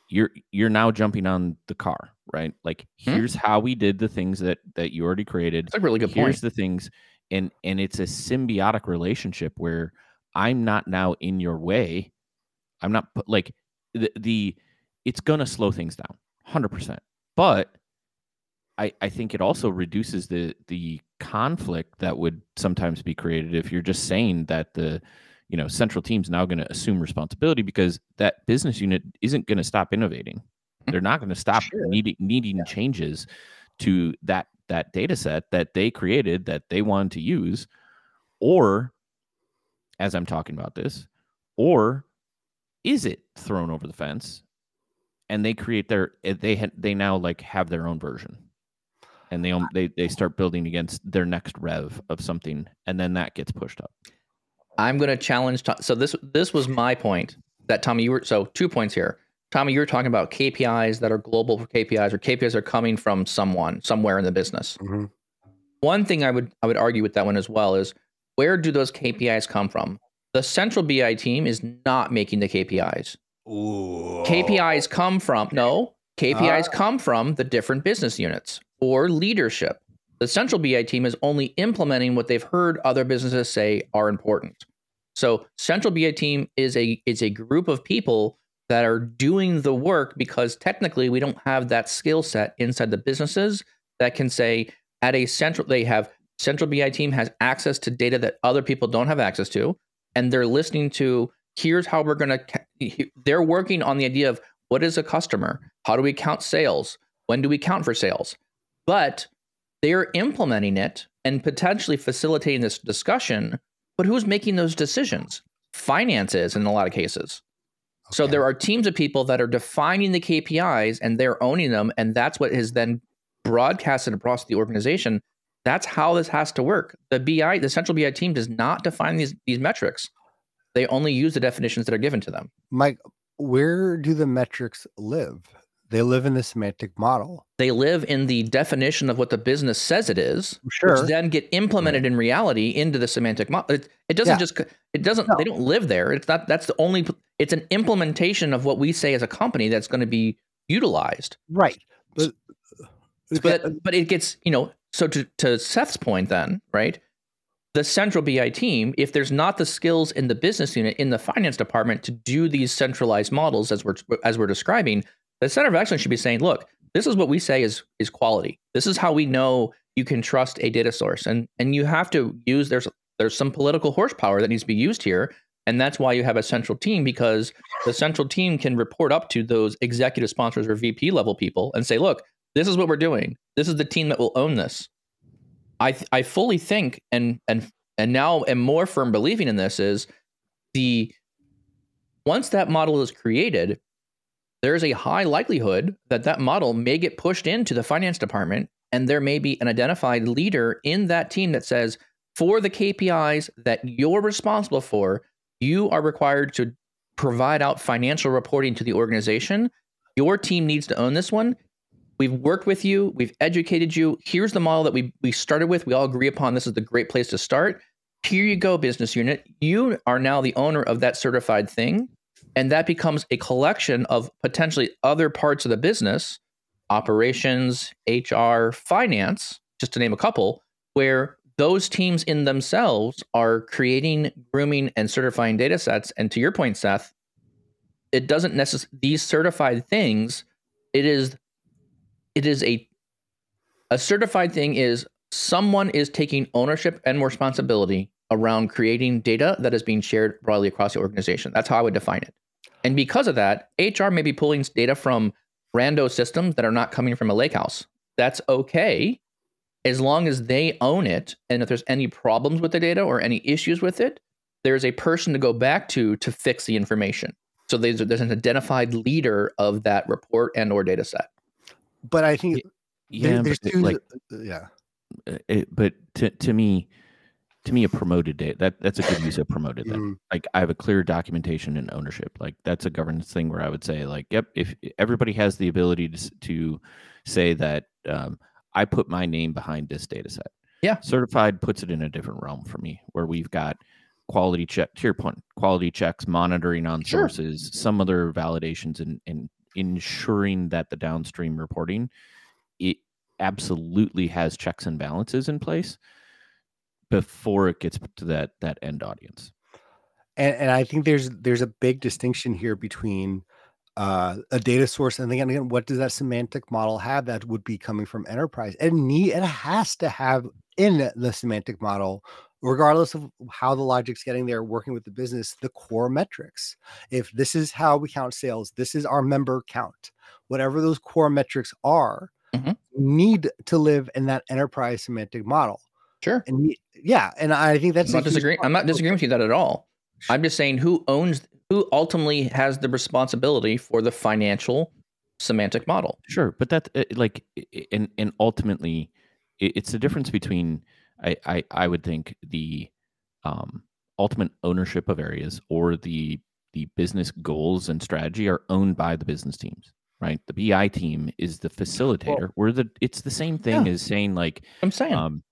you're you're now jumping on the car right like Hmm. here's how we did the things that that you already created That's a really good here's point. the things and and it's a symbiotic relationship where i'm not now in your way i'm not like the, the it's gonna slow things down 100% but i i think it also reduces the the conflict that would sometimes be created if you're just saying that the you know central team's now going to assume responsibility because that business unit isn't going to stop innovating. They're not going to stop Sure. needing needing changes to that that data set that they created that they wanted to use or as i'm talking about this or is it thrown over the fence and they create their eh, they had they now like have their own version and they they they start building against their next rev of something and then that gets pushed up I'm going to challenge. To- so this this was my point that Tommy you were so two points here. Tommy, you were talking about KPIs that are global KPIs or KPIs are coming from someone somewhere in the business. Mhm. One thing I would I would argue with that one as well is where do those KPIs come from? The central BI team is not making the KPIs. Ooh. KPIs come from no KPIs Ah. come from the different business units or leadership. The central BI team is only implementing what they've heard other businesses say are important. So central BI team is a is a group of people that are doing the work because technically we don't have that skill set inside the businesses that can say at a central they have central BI team has access to data that other people don't have access to and they're listening to here's how we're going to they're working on the idea of what is a customer? How do we count sales? When do we count for sales? But they're implementing it and potentially facilitating this discussion, but who's making those decisions? Finances in a lot of cases. So there are teams of people that are defining the KPIs and they're owning them, and that's what is then broadcasted across the organization. That's how this has to work. The BI, the central BI team, does not define these these metrics. They only use the definitions that are given to them. Mike, where do the metrics live? They live in the semantic model. They live in the definition of what the business says it is, Sure. which then get implemented in reality into the semantic model. It, it doesn't Yeah. just it doesn't No. they don't live there. It's not that's the only it's an implementation of what we say as a company that's going to be utilized. right. Uh, but, But but it gets, you know, so to to Seth's point then, right? The central BI team, if there's not the skills in the business unit in the finance department to do these centralized models as we're as we're describing, the center of excellence should be saying, look, this is what we say is is quality. This is how we know you can trust a data source. And and you have to use there's there's some political horsepower that needs to be used here. And that's why you have a central team because the central team can report up to those executive sponsors or VP level people and say, look, this is what we're doing. This is the team that will own this. I th- I fully think and and and now am more firm believing in this is the once that model is created, there's a high likelihood that that model may get pushed into the finance department and there may be an identified leader in that team that says for the KPIs that you're responsible for, you are required to provide out financial reporting to the organization. Your team needs to own this one. We've worked with you, we've educated you. Here's the model that we we started with. We all agree upon this is the great place to start. Here you go, business unit. You are now the owner of that certified thing. And that becomes a collection of potentially other parts of the business, operations, HR, finance, just to name a couple, where those teams in themselves are creating, grooming, and certifying data sets. And to your point, Seth, it doesn't necessarily these certified things, it is it is a a certified thing is someone is taking ownership and responsibility around creating data that is being shared broadly across the organization. That's how I would define it. And because of that, HR may be pulling data from rando systems that are not coming from a lakehouse. That's okay as long as they own it. And if there's any problems with the data or any issues with it, there's a person to go back to to fix the information. So there's, there's an identified leader of that report and or data set. but I think Yeah, there- there's but, two. like yeah. uh, it, but to to me, to me, a promoted data that that's a good use of promoted. Then, Mm, like I have a clear documentation and ownership. Like that's a governance thing where I would say, like, yep, if everybody has the ability to to say that um, I put my name behind this data set. Yeah. certified puts it in a different realm for me, where we've got quality check to your point, quality checks, monitoring on Sure. sources, some other validations, and and ensuring that the downstream reporting it absolutely has checks and balances in place before it gets to that that end audience. and, and I think there's there's a big distinction here between uh, a data source and again, again, what does that semantic model have that would be coming from enterprise? And need it has to have in the semantic model, regardless of how the logic's getting there, working with the business, the core metrics. If this is how we count sales, this is our member count. Whatever those core metrics are, Mhm. need to live in that enterprise semantic model. Sure. And yeah, and I think that's I'm not huge disagreeing. I'm not disagreeing with you that at all. I'm just saying who owns who ultimately has the responsibility for the financial semantic model. Sure, but that uh, like i- i- and and ultimately, it's the difference between I I, I would think the um, ultimate ownership of areas or the the business goals and strategy are owned by the business teams, right? The BI team is the facilitator. we're the it's the same thing Yeah. as saying like I'm saying. um,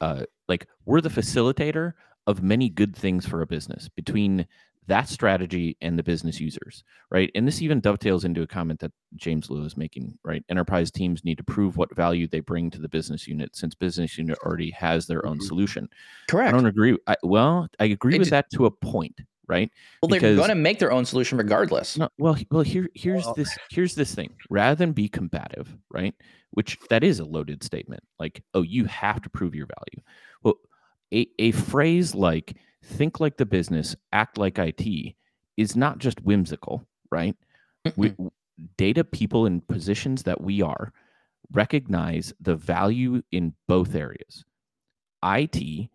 uh, like we're the facilitator of many good things for a business between that strategy and the business users, right? And this even dovetails into a comment that James Lewis is making, right? Enterprise teams need to prove what value they bring to the business unit since business unit already has their own solution. Correct. I don't agree. I, well, I agree It with that to a point, right? Well, they're Because- going to make their own solution regardless. No, well, well, here, here's Well- this, here's this thing. Rather than be combative, right? Which that is a loaded statement. Like, oh, you have to prove your value. Well, a, a phrase like "think like the business, act like IT" is not just whimsical, right? we, data people in positions that we are recognize the value in both areas IT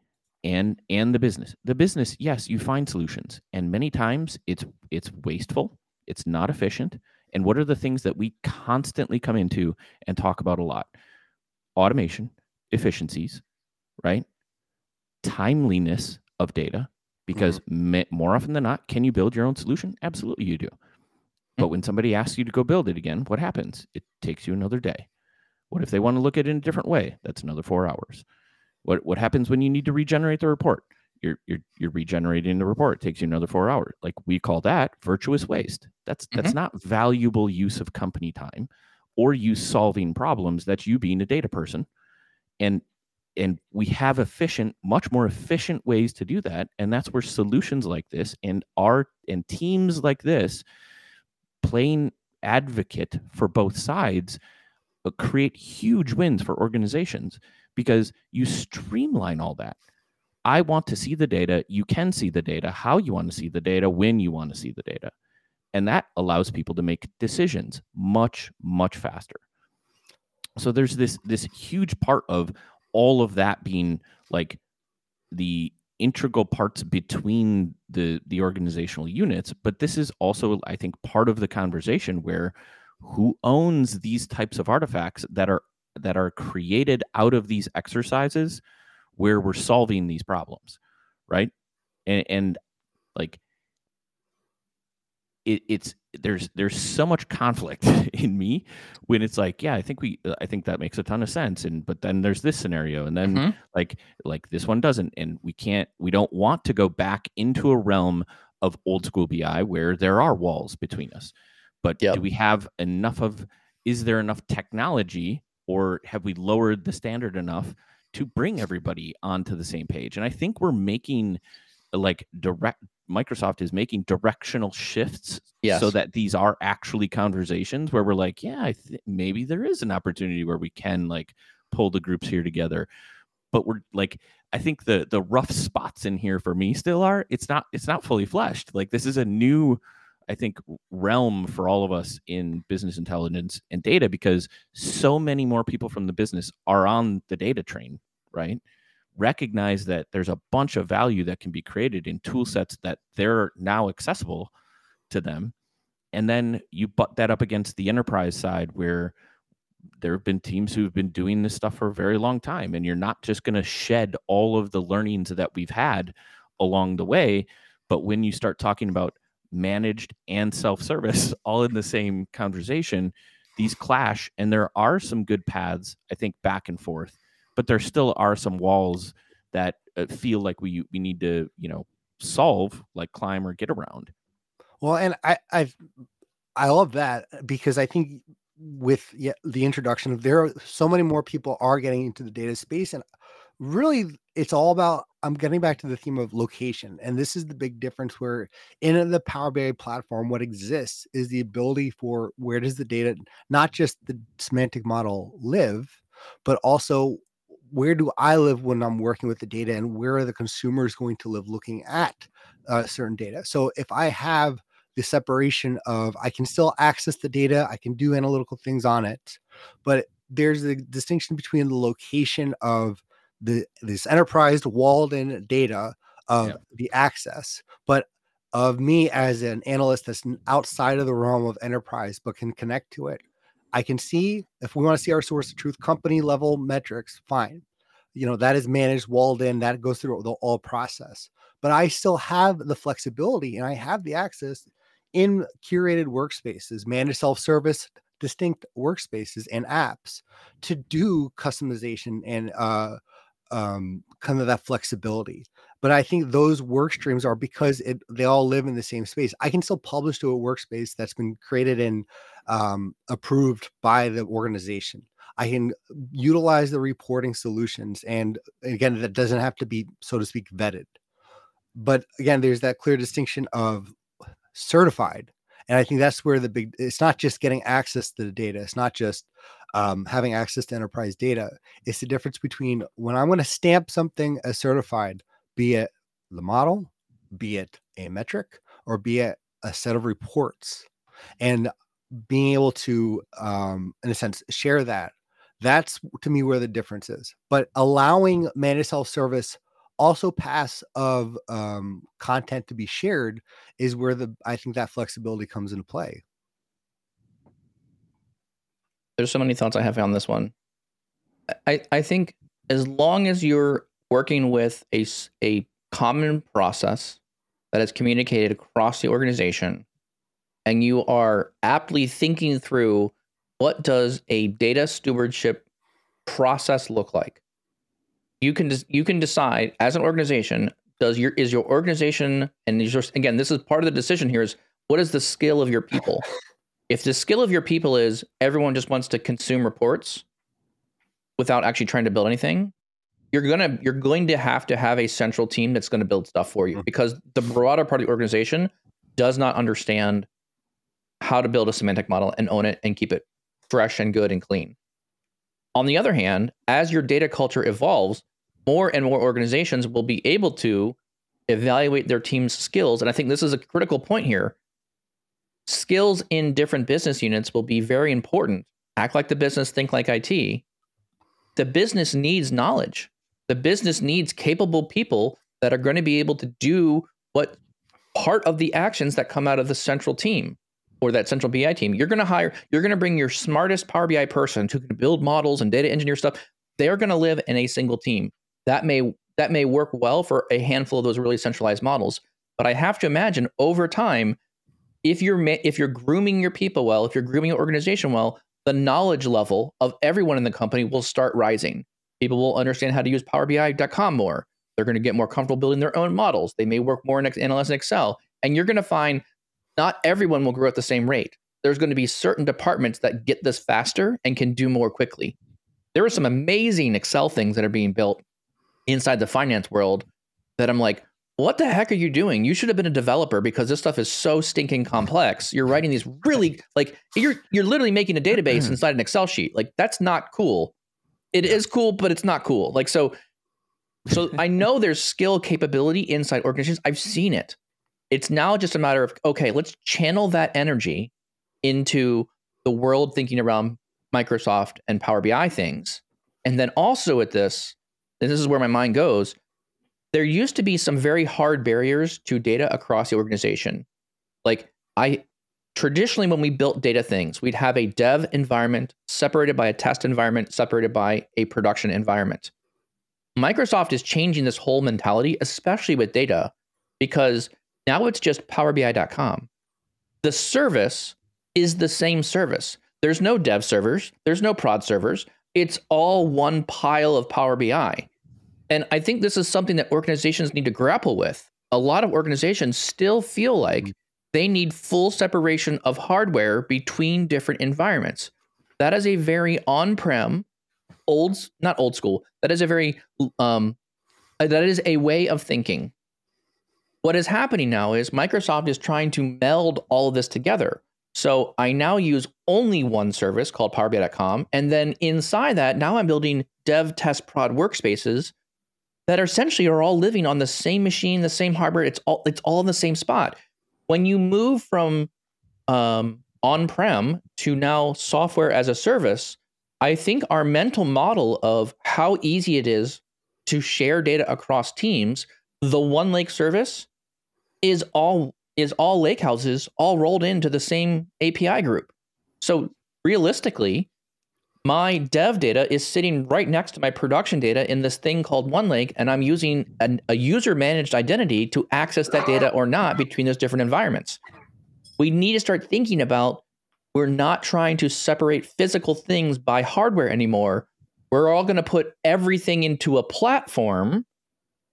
and and the business the business yes you find solutions and many times it's it's wasteful it's not efficient and what are the things that we constantly come into and talk about a lot automation efficiencies right timeliness of data because mm-hmm. ma- more often than not can you build your own solution absolutely you do but when somebody asks you to go build it again, what happens? It takes you another day. What if they want to look at it in a different way? That's another four hours. What what happens when you need to regenerate the report? You're you're you're regenerating the report. It takes you another four hours. Like we call that virtuous waste. That's that's not valuable use of company time or you solving problems. That's you being a data person. And and we have efficient, much more efficient ways to do that. And that's where solutions like this and our and teams like this playing advocate for both sides uh, create huge wins for organizations because you streamline all that. I want to see the data. You can see the data, how you want to see the data, when you want to see the data. And that allows people to make decisions much, much faster. So there's this this huge part of all of that being like the integral parts between the the organizational units but this is also i think part of the conversation where who owns these types of artifacts that are that are created out of these exercises where we're solving these problems right and, and like it, it's there's there's so much conflict [laughs] in me when it's like yeah i think we i think that makes a ton of sense and but then there's this scenario and then Mhm. like like this one doesn't and we can't we don't want to go back into a realm of old school bi where there are walls between us but Yep. do we have enough of is there enough technology or have we lowered the standard enough to bring everybody onto the same page? And i think we're making like direct microsoft is making directional shifts Yes. so that these are actually conversations where we're like yeah I th- maybe there is an opportunity where we can like pull the groups here together. But we're like i think the the rough spots in here for me still are it's not it's not fully fleshed. Like this is a new i think realm for all of us in business intelligence and data because so many more people from the business are on the data train right? Recognize that there's a bunch of value that can be created in tool sets that they're now accessible to them. And then you butt that up against the enterprise side where there have been teams who've been doing this stuff for a very long time and you're not just going to shed all of the learnings that we've had along the way. But when you start talking about managed and self-service [laughs] all in the same conversation these clash and there are some good paths i think back and forth but there still are some walls that uh, feel like we we need to you know solve like climb or get around. Well, and I I've I love that because I think with the introduction of there are so many more people are getting into the data space and really it's all about I'm getting back to the theme of location and this is the big difference where in the Power BI platform what exists is the ability for where does the data not just the semantic model live but also where do I live when I'm working with the data and where are the consumers going to live looking at uh, certain data? So if I have the separation of I can still access the data, I can do analytical things on it, but there's a distinction between the location of the this enterprise walled in data of Yeah. the access, but of me as an analyst that's outside of the realm of enterprise but can connect to it. I can see if we want to see our source of truth company level metrics, fine. You know, that is managed, walled in, that goes through the all process. But I still have the flexibility and I have the access in curated workspaces, managed self-service, distinct workspaces and apps to do customization and uh, um, kind of that flexibility. But I think those work streams are because it, they all live in the same space. I can still publish to a workspace that's been created and um, approved by the organization. I can utilize the reporting solutions, and again, that doesn't have to be, so to speak, vetted. but again, there's that clear distinction of certified. And I think that's where the big it's not just getting access to the data, it's not just um, having access to enterprise data. is the difference between when I'm going to stamp something as certified, be it the model, be it a metric, or be it a set of reports, and being able to, um, in a sense, share that. That's to me where the difference is. But allowing managed self service also pass of um, content to be shared is where the I think that flexibility comes into play. There's so many thoughts I have on this one. I, I think as long as you're working with a, a common process that is communicated across the organization and you are aptly thinking through what does a data stewardship process look like you can you can decide as an organization does your is your organization and your, again this is part of the decision here is what is the skill of your people if the skill of your people is everyone just wants to consume reports without actually trying to build anything you're gonna you're going to have to have a central team that's going to build stuff for you mm-hmm. because the broader part of the organization does not understand how to build a semantic model and own it and keep it fresh and good and clean on the other hand as your data culture evolves more and more organizations will be able to evaluate their team's skills. And I think this is a critical point here. Skills in different business units will be very important. Act like the business, think like IT. The business needs knowledge. The business needs capable people that are going to be able to do what part of the actions that come out of the central team or that central BI team. You're going to hire, you're going to bring your smartest Power BI person who can build models and data engineer stuff. They're going to live in a single team that may that may work well for a handful of those really centralized models but i have to imagine over time if you're if you're grooming your people well if you're grooming your organization well the knowledge level of everyone in the company will start rising. People will understand how to use powerbi.com more. They're going to get more comfortable building their own models. They may work more in analytics and excel. And you're going to find not everyone will grow at the same rate. There's going to be certain departments that get this faster and can do more quickly. There are some amazing excel things that are being built inside the finance world that I'm like, what the heck are you doing? You should have been a developer because this stuff is so stinking complex. You're writing these really like you're you're literally making a database mm-hmm. inside an Excel sheet. Like that's not cool. It is cool, but it's not cool. Like so so [laughs] I know there's skill capability inside organizations. I've seen it. It's now just a matter of okay, let's channel that energy into the world thinking around Microsoft and Power BI things. And then also at this, and this is where my mind goes, there used to be some very hard barriers to data across the organization. Like I traditionally when we built data things, we'd have a dev environment separated by a test environment, separated by a production environment. Microsoft is changing this whole mentality, especially with data, because now it's just powerbi.com. The service is the same service. There's no dev servers, there's no prod servers. It's all one pile of Power BI. And I think this is something that organizations need to grapple with. A lot of organizations still feel like mm-hmm. they need full separation of hardware between different environments. That is a very on-prem, old not old school. That is a very um, uh, that is a way of thinking. What is happening now is Microsoft is trying to meld all of this together. So I now use only one service called PowerBI.com, and then inside that, now I'm building dev test prod workspaces that are essentially are all living on the same machine, the same hardware. It's all it's all in the same spot. When you move from um, on-prem to now software as a service, I think our mental model of how easy it is to share data across teams, the OneLake service is all is all lake houses all rolled into the same API group. So realistically, my dev data is sitting right next to my production data in this thing called OneLake, and I'm using an, a user managed identity to access that data or not between those different environments. We need to start thinking about we're not trying to separate physical things by hardware anymore. We're all going to put everything into a platform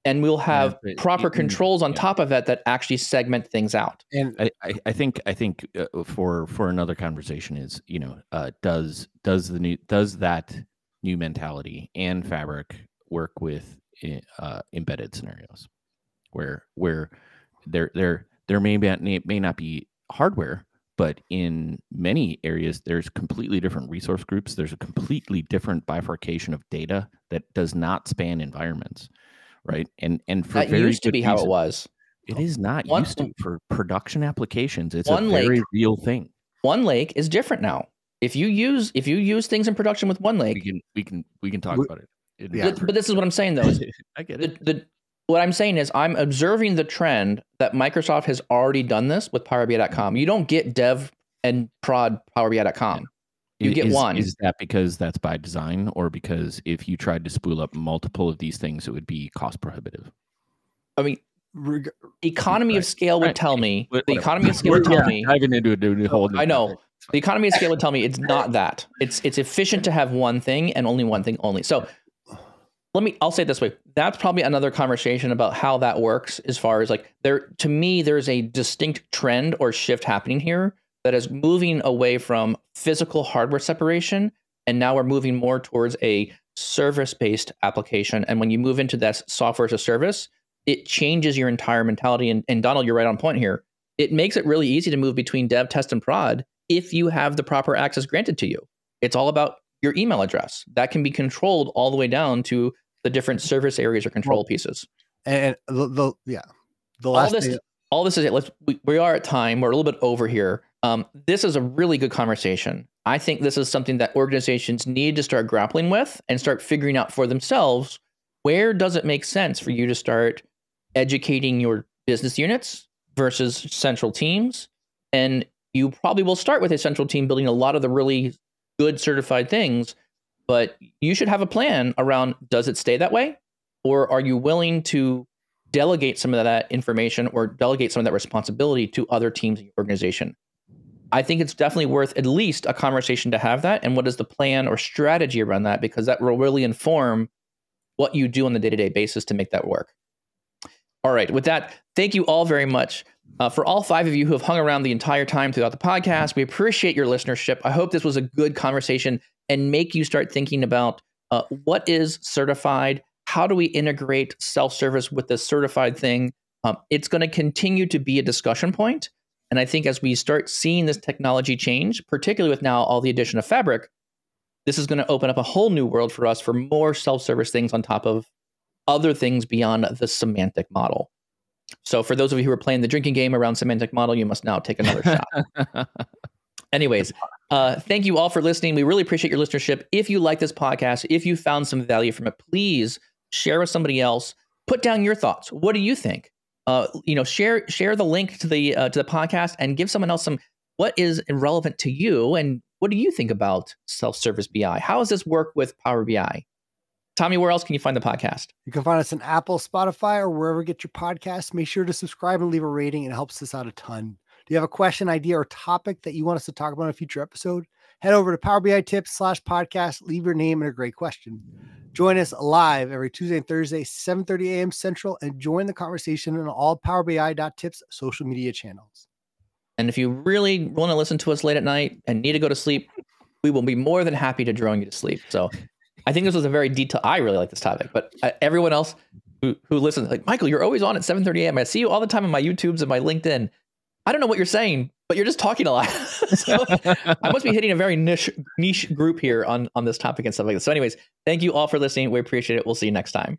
and we'll have yeah, proper controls on yeah. top of it that actually segment things out. And I, I think I think uh, for for another conversation is you know uh, does does the new does that new mentality and fabric work with uh, embedded scenarios? where where there there there may be, may not be hardware, but in many areas there's completely different resource groups. There's a completely different bifurcation of data that does not span environments, right? And and for that very used to good be how it was. It is not One- used to for production applications. It's One a very lake- real thing. OneLake is different now. If you use if you use things in production with OneLake, We can we can we can talk We- about it. in Yeah. but, but this is what I'm saying though. is [laughs] I get it. the what I'm saying is I'm observing the trend that Microsoft has already done this with PowerBI.com. You don't get dev and prod Power PowerBI.com. you get is, one. Is that because that's by design, or because if you tried to spool up multiple of these things, it would be cost prohibitive? I mean, Reg- economy of scale would Right. tell me. Wha- The economy of [laughs] scale would tell yeah, me. diving into a whole. I know. The economy of scale would tell me it's not that. It's it's efficient to have one thing and only one thing only. So let me I'll say it this way. That's probably another conversation about how that works as far as like there to me there's a distinct trend or shift happening here that is moving away from physical hardware separation and now we're moving more towards a service-based application and when you move into that software as a service it changes your entire mentality and, and Donald you're right on point here it makes it really easy to move between dev, test, and prod if you have the proper access granted to you. It's all about your email address that can be controlled all the way down to the different service areas or control pieces. and the, the yeah, the All this, thing- all this is it. Let's we, we are at time. We're a little bit over here. Um, this is a really good conversation. I think this is something that organizations need to start grappling with and start figuring out for themselves. Where does it make sense for you to start educating your business units versus central teams? And you probably will start with a central team building a lot of the really good certified things, but you should have a plan around does it stay that way? Or are you willing to delegate some of that information or delegate some of that responsibility to other teams in your organization? I think it's definitely worth at least a conversation to have that. And what is the plan or strategy around that? Because that will really inform what you do on the day to day basis to make that work. All right. With that, thank you all very much. Uh, for all five of you who have hung around the entire time throughout the podcast, we appreciate your listenership. I hope this was a good conversation and make you start thinking about uh, what is certified, how do we integrate self service with the certified thing. Um, it's going to continue to be a discussion point. And I think as we start seeing this technology change, particularly with now all the addition of Fabric, this is going to open up a whole new world for us for more self service things on top of other things beyond the semantic model. So, for those of you who are playing the drinking game around semantic model, you must now take another shot. [laughs] Anyways, uh, thank you all for listening. We really appreciate your listenership. If you like this podcast, if you found some value from it, please share with somebody else. Put down your thoughts. What do you think? Uh, you know, share share the link to the uh, to the podcast and give someone else some what is relevant to you and what do you think about self service BI? How does this work with Power BI? Tommy, where else can you find the podcast? You can find us on Apple, Spotify, or wherever you get your podcasts. Make sure to subscribe and leave a rating. It helps us out a ton. Do you have a question, idea, or topic that you want us to talk about in a future episode? Head over to Power BI Tips slash podcast. Leave your name and a great question. Join us live every Tuesday and Thursday, 7:30 a.m. Central, and join the conversation on all Power BI.tips social media channels. And if you really want to listen to us late at night and need to go to sleep, we will be more than happy to drone you to sleep. So I think this was a very detailed. I really like this topic, but uh, everyone else who, who listens, like Michael, you're always on at 7:30 a.m. I see you all the time on my YouTubes and my LinkedIn. I don't know what you're saying, but you're just talking a lot. [laughs] so [laughs] I must be hitting a very niche niche group here on on this topic and stuff like this. So, anyways, thank you all for listening. We appreciate it. We'll see you next time.